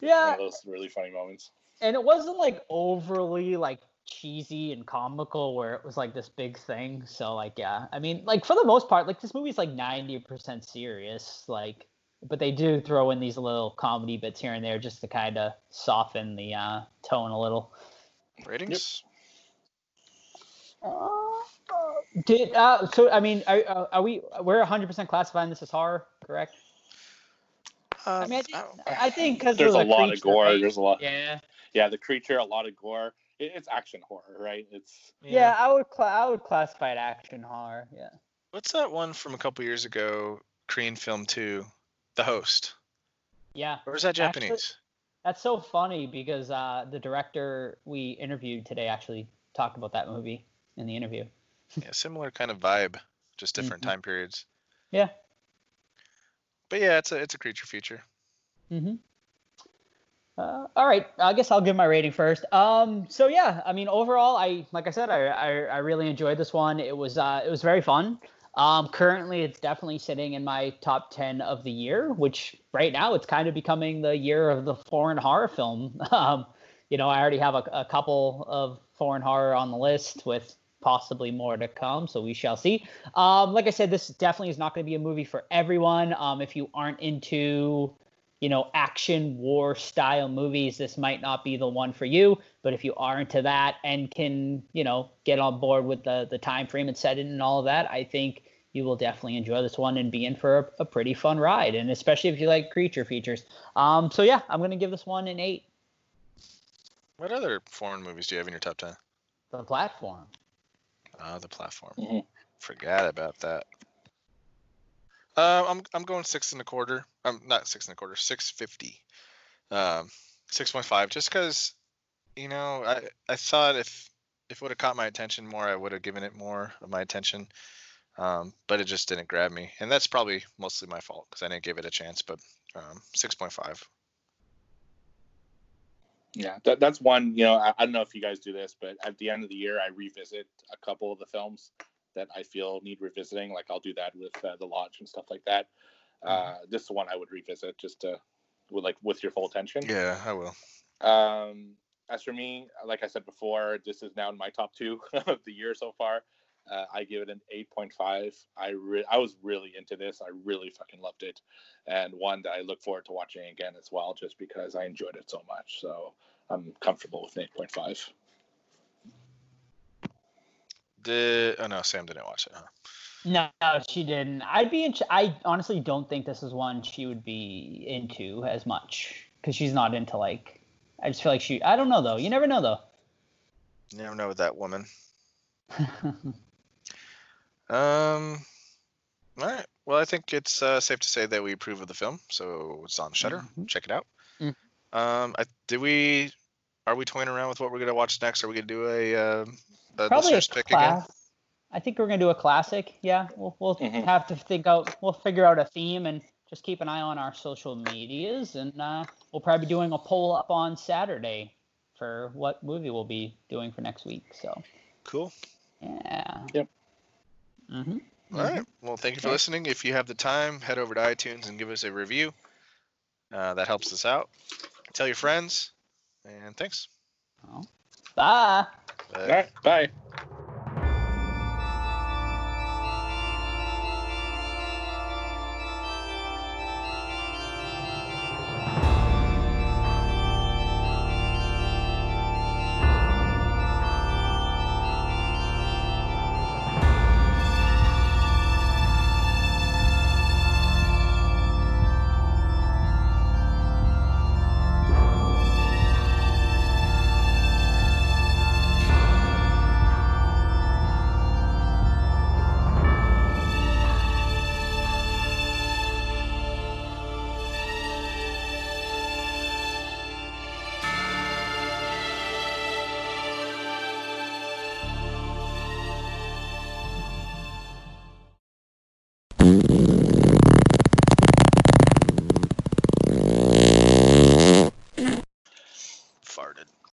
one yeah, of those really funny moments. and it wasn't like overly like cheesy and comical where it was like this big thing. So like yeah, I mean like for the most part, like this movie's like ninety percent serious, like but they do throw in these little comedy bits here and there just to kind of soften the uh, tone a little. Ratings? Did uh, so? I mean, are, uh, are we? We're 100 percent classifying this as horror, correct? Uh, I mean, I, I think- don't- I think because There's a lot of gore. There's a lot. Yeah, Yeah, the creature, a lot of gore. It, it's action horror, right? It's yeah. I would cla I would classify it action horror. Yeah. What's that one from a couple years ago? Korean film two, The Host. Yeah, Or is that Actually- Japanese? that's so funny because uh, the director we interviewed today actually talked about that movie in the interview. yeah, similar kind of vibe, just different Mhm. time periods. Yeah. But yeah, it's a it's a creature feature. Mm-hmm. Uh, all right, I guess I'll give my rating first. Um, so yeah, I mean, overall, I like I said, I, I, I really enjoyed this one. It was uh, it was very fun. Um, currently, it's definitely sitting in my top ten of the year, which right now it's kind of becoming the year of the foreign horror film. Um, you know, I already have a, a couple of foreign horror on the list with possibly more to come, so we shall see. Um, like I said, this definitely is not going to be a movie for everyone. Um, if you aren't into you know, action war style movies, this might not be the one for you. But if you are into that and can, you know, get on board with the the time frame and set it and all of that, I think you will definitely enjoy this one and be in for a, a pretty fun ride. And especially if you like creature features. Um, so yeah, I'm gonna give this one an eight. What other foreign movies do you have in your top ten? The platform. Ah, the platform. Mhm. Forgot about that. Uh, I'm I'm going six and a quarter. I'm not six and a quarter, six fifty. Um, six point five. Just because, you know, I I thought if if it would have caught my attention more, I would have given it more of my attention. Um, but it just didn't grab me, and that's probably mostly my fault because I didn't give it a chance. But um, six point five. Yeah, that, that's one. You know, I, I don't know if you guys do this, but at the end of the year, I revisit a couple of the films that I feel need revisiting. Like I'll do that with uh, the Lodge and stuff like that. Uh, this is one I would revisit just to, with like with your full attention. Yeah, I will. Um, as for me, like I said before, this is now in my top two of the year so far. Uh, I give it an 8.5. I re- I was really into this. I really fucking loved it, and one that I look forward to watching again as well, just because I enjoyed it so much. So I'm comfortable with an 8.5. Did oh no, Sam didn't watch it. Huh? No, no, she didn't. I'd be. In, I honestly don't think this is one she would be into as much because she's not into like. I just feel like she. I don't know though. You never know though. You never know with that woman. Um. All right. Well, I think it's uh, safe to say that we approve of the film, so it's on Shudder. Mhm. Check it out. Mhm. Um. I, did we? Are we toying around with what we're gonna watch next? Are we gonna do a, uh, a Probably a listener's pick again? I think we're gonna do a classic. Yeah, we'll we'll Mhm. have to think out. We'll figure out a theme and just keep an eye on our social medias, and uh, we'll probably be doing a poll up on Saturday for what movie we'll be doing for next week. So Cool. yeah. Yep. Mm-hmm. All right. Well, thank you for listening. If you have the time, head over to iTunes and give us a review. Uh, that helps us out. Tell your friends, and thanks. Bye. Bye. All right, bye.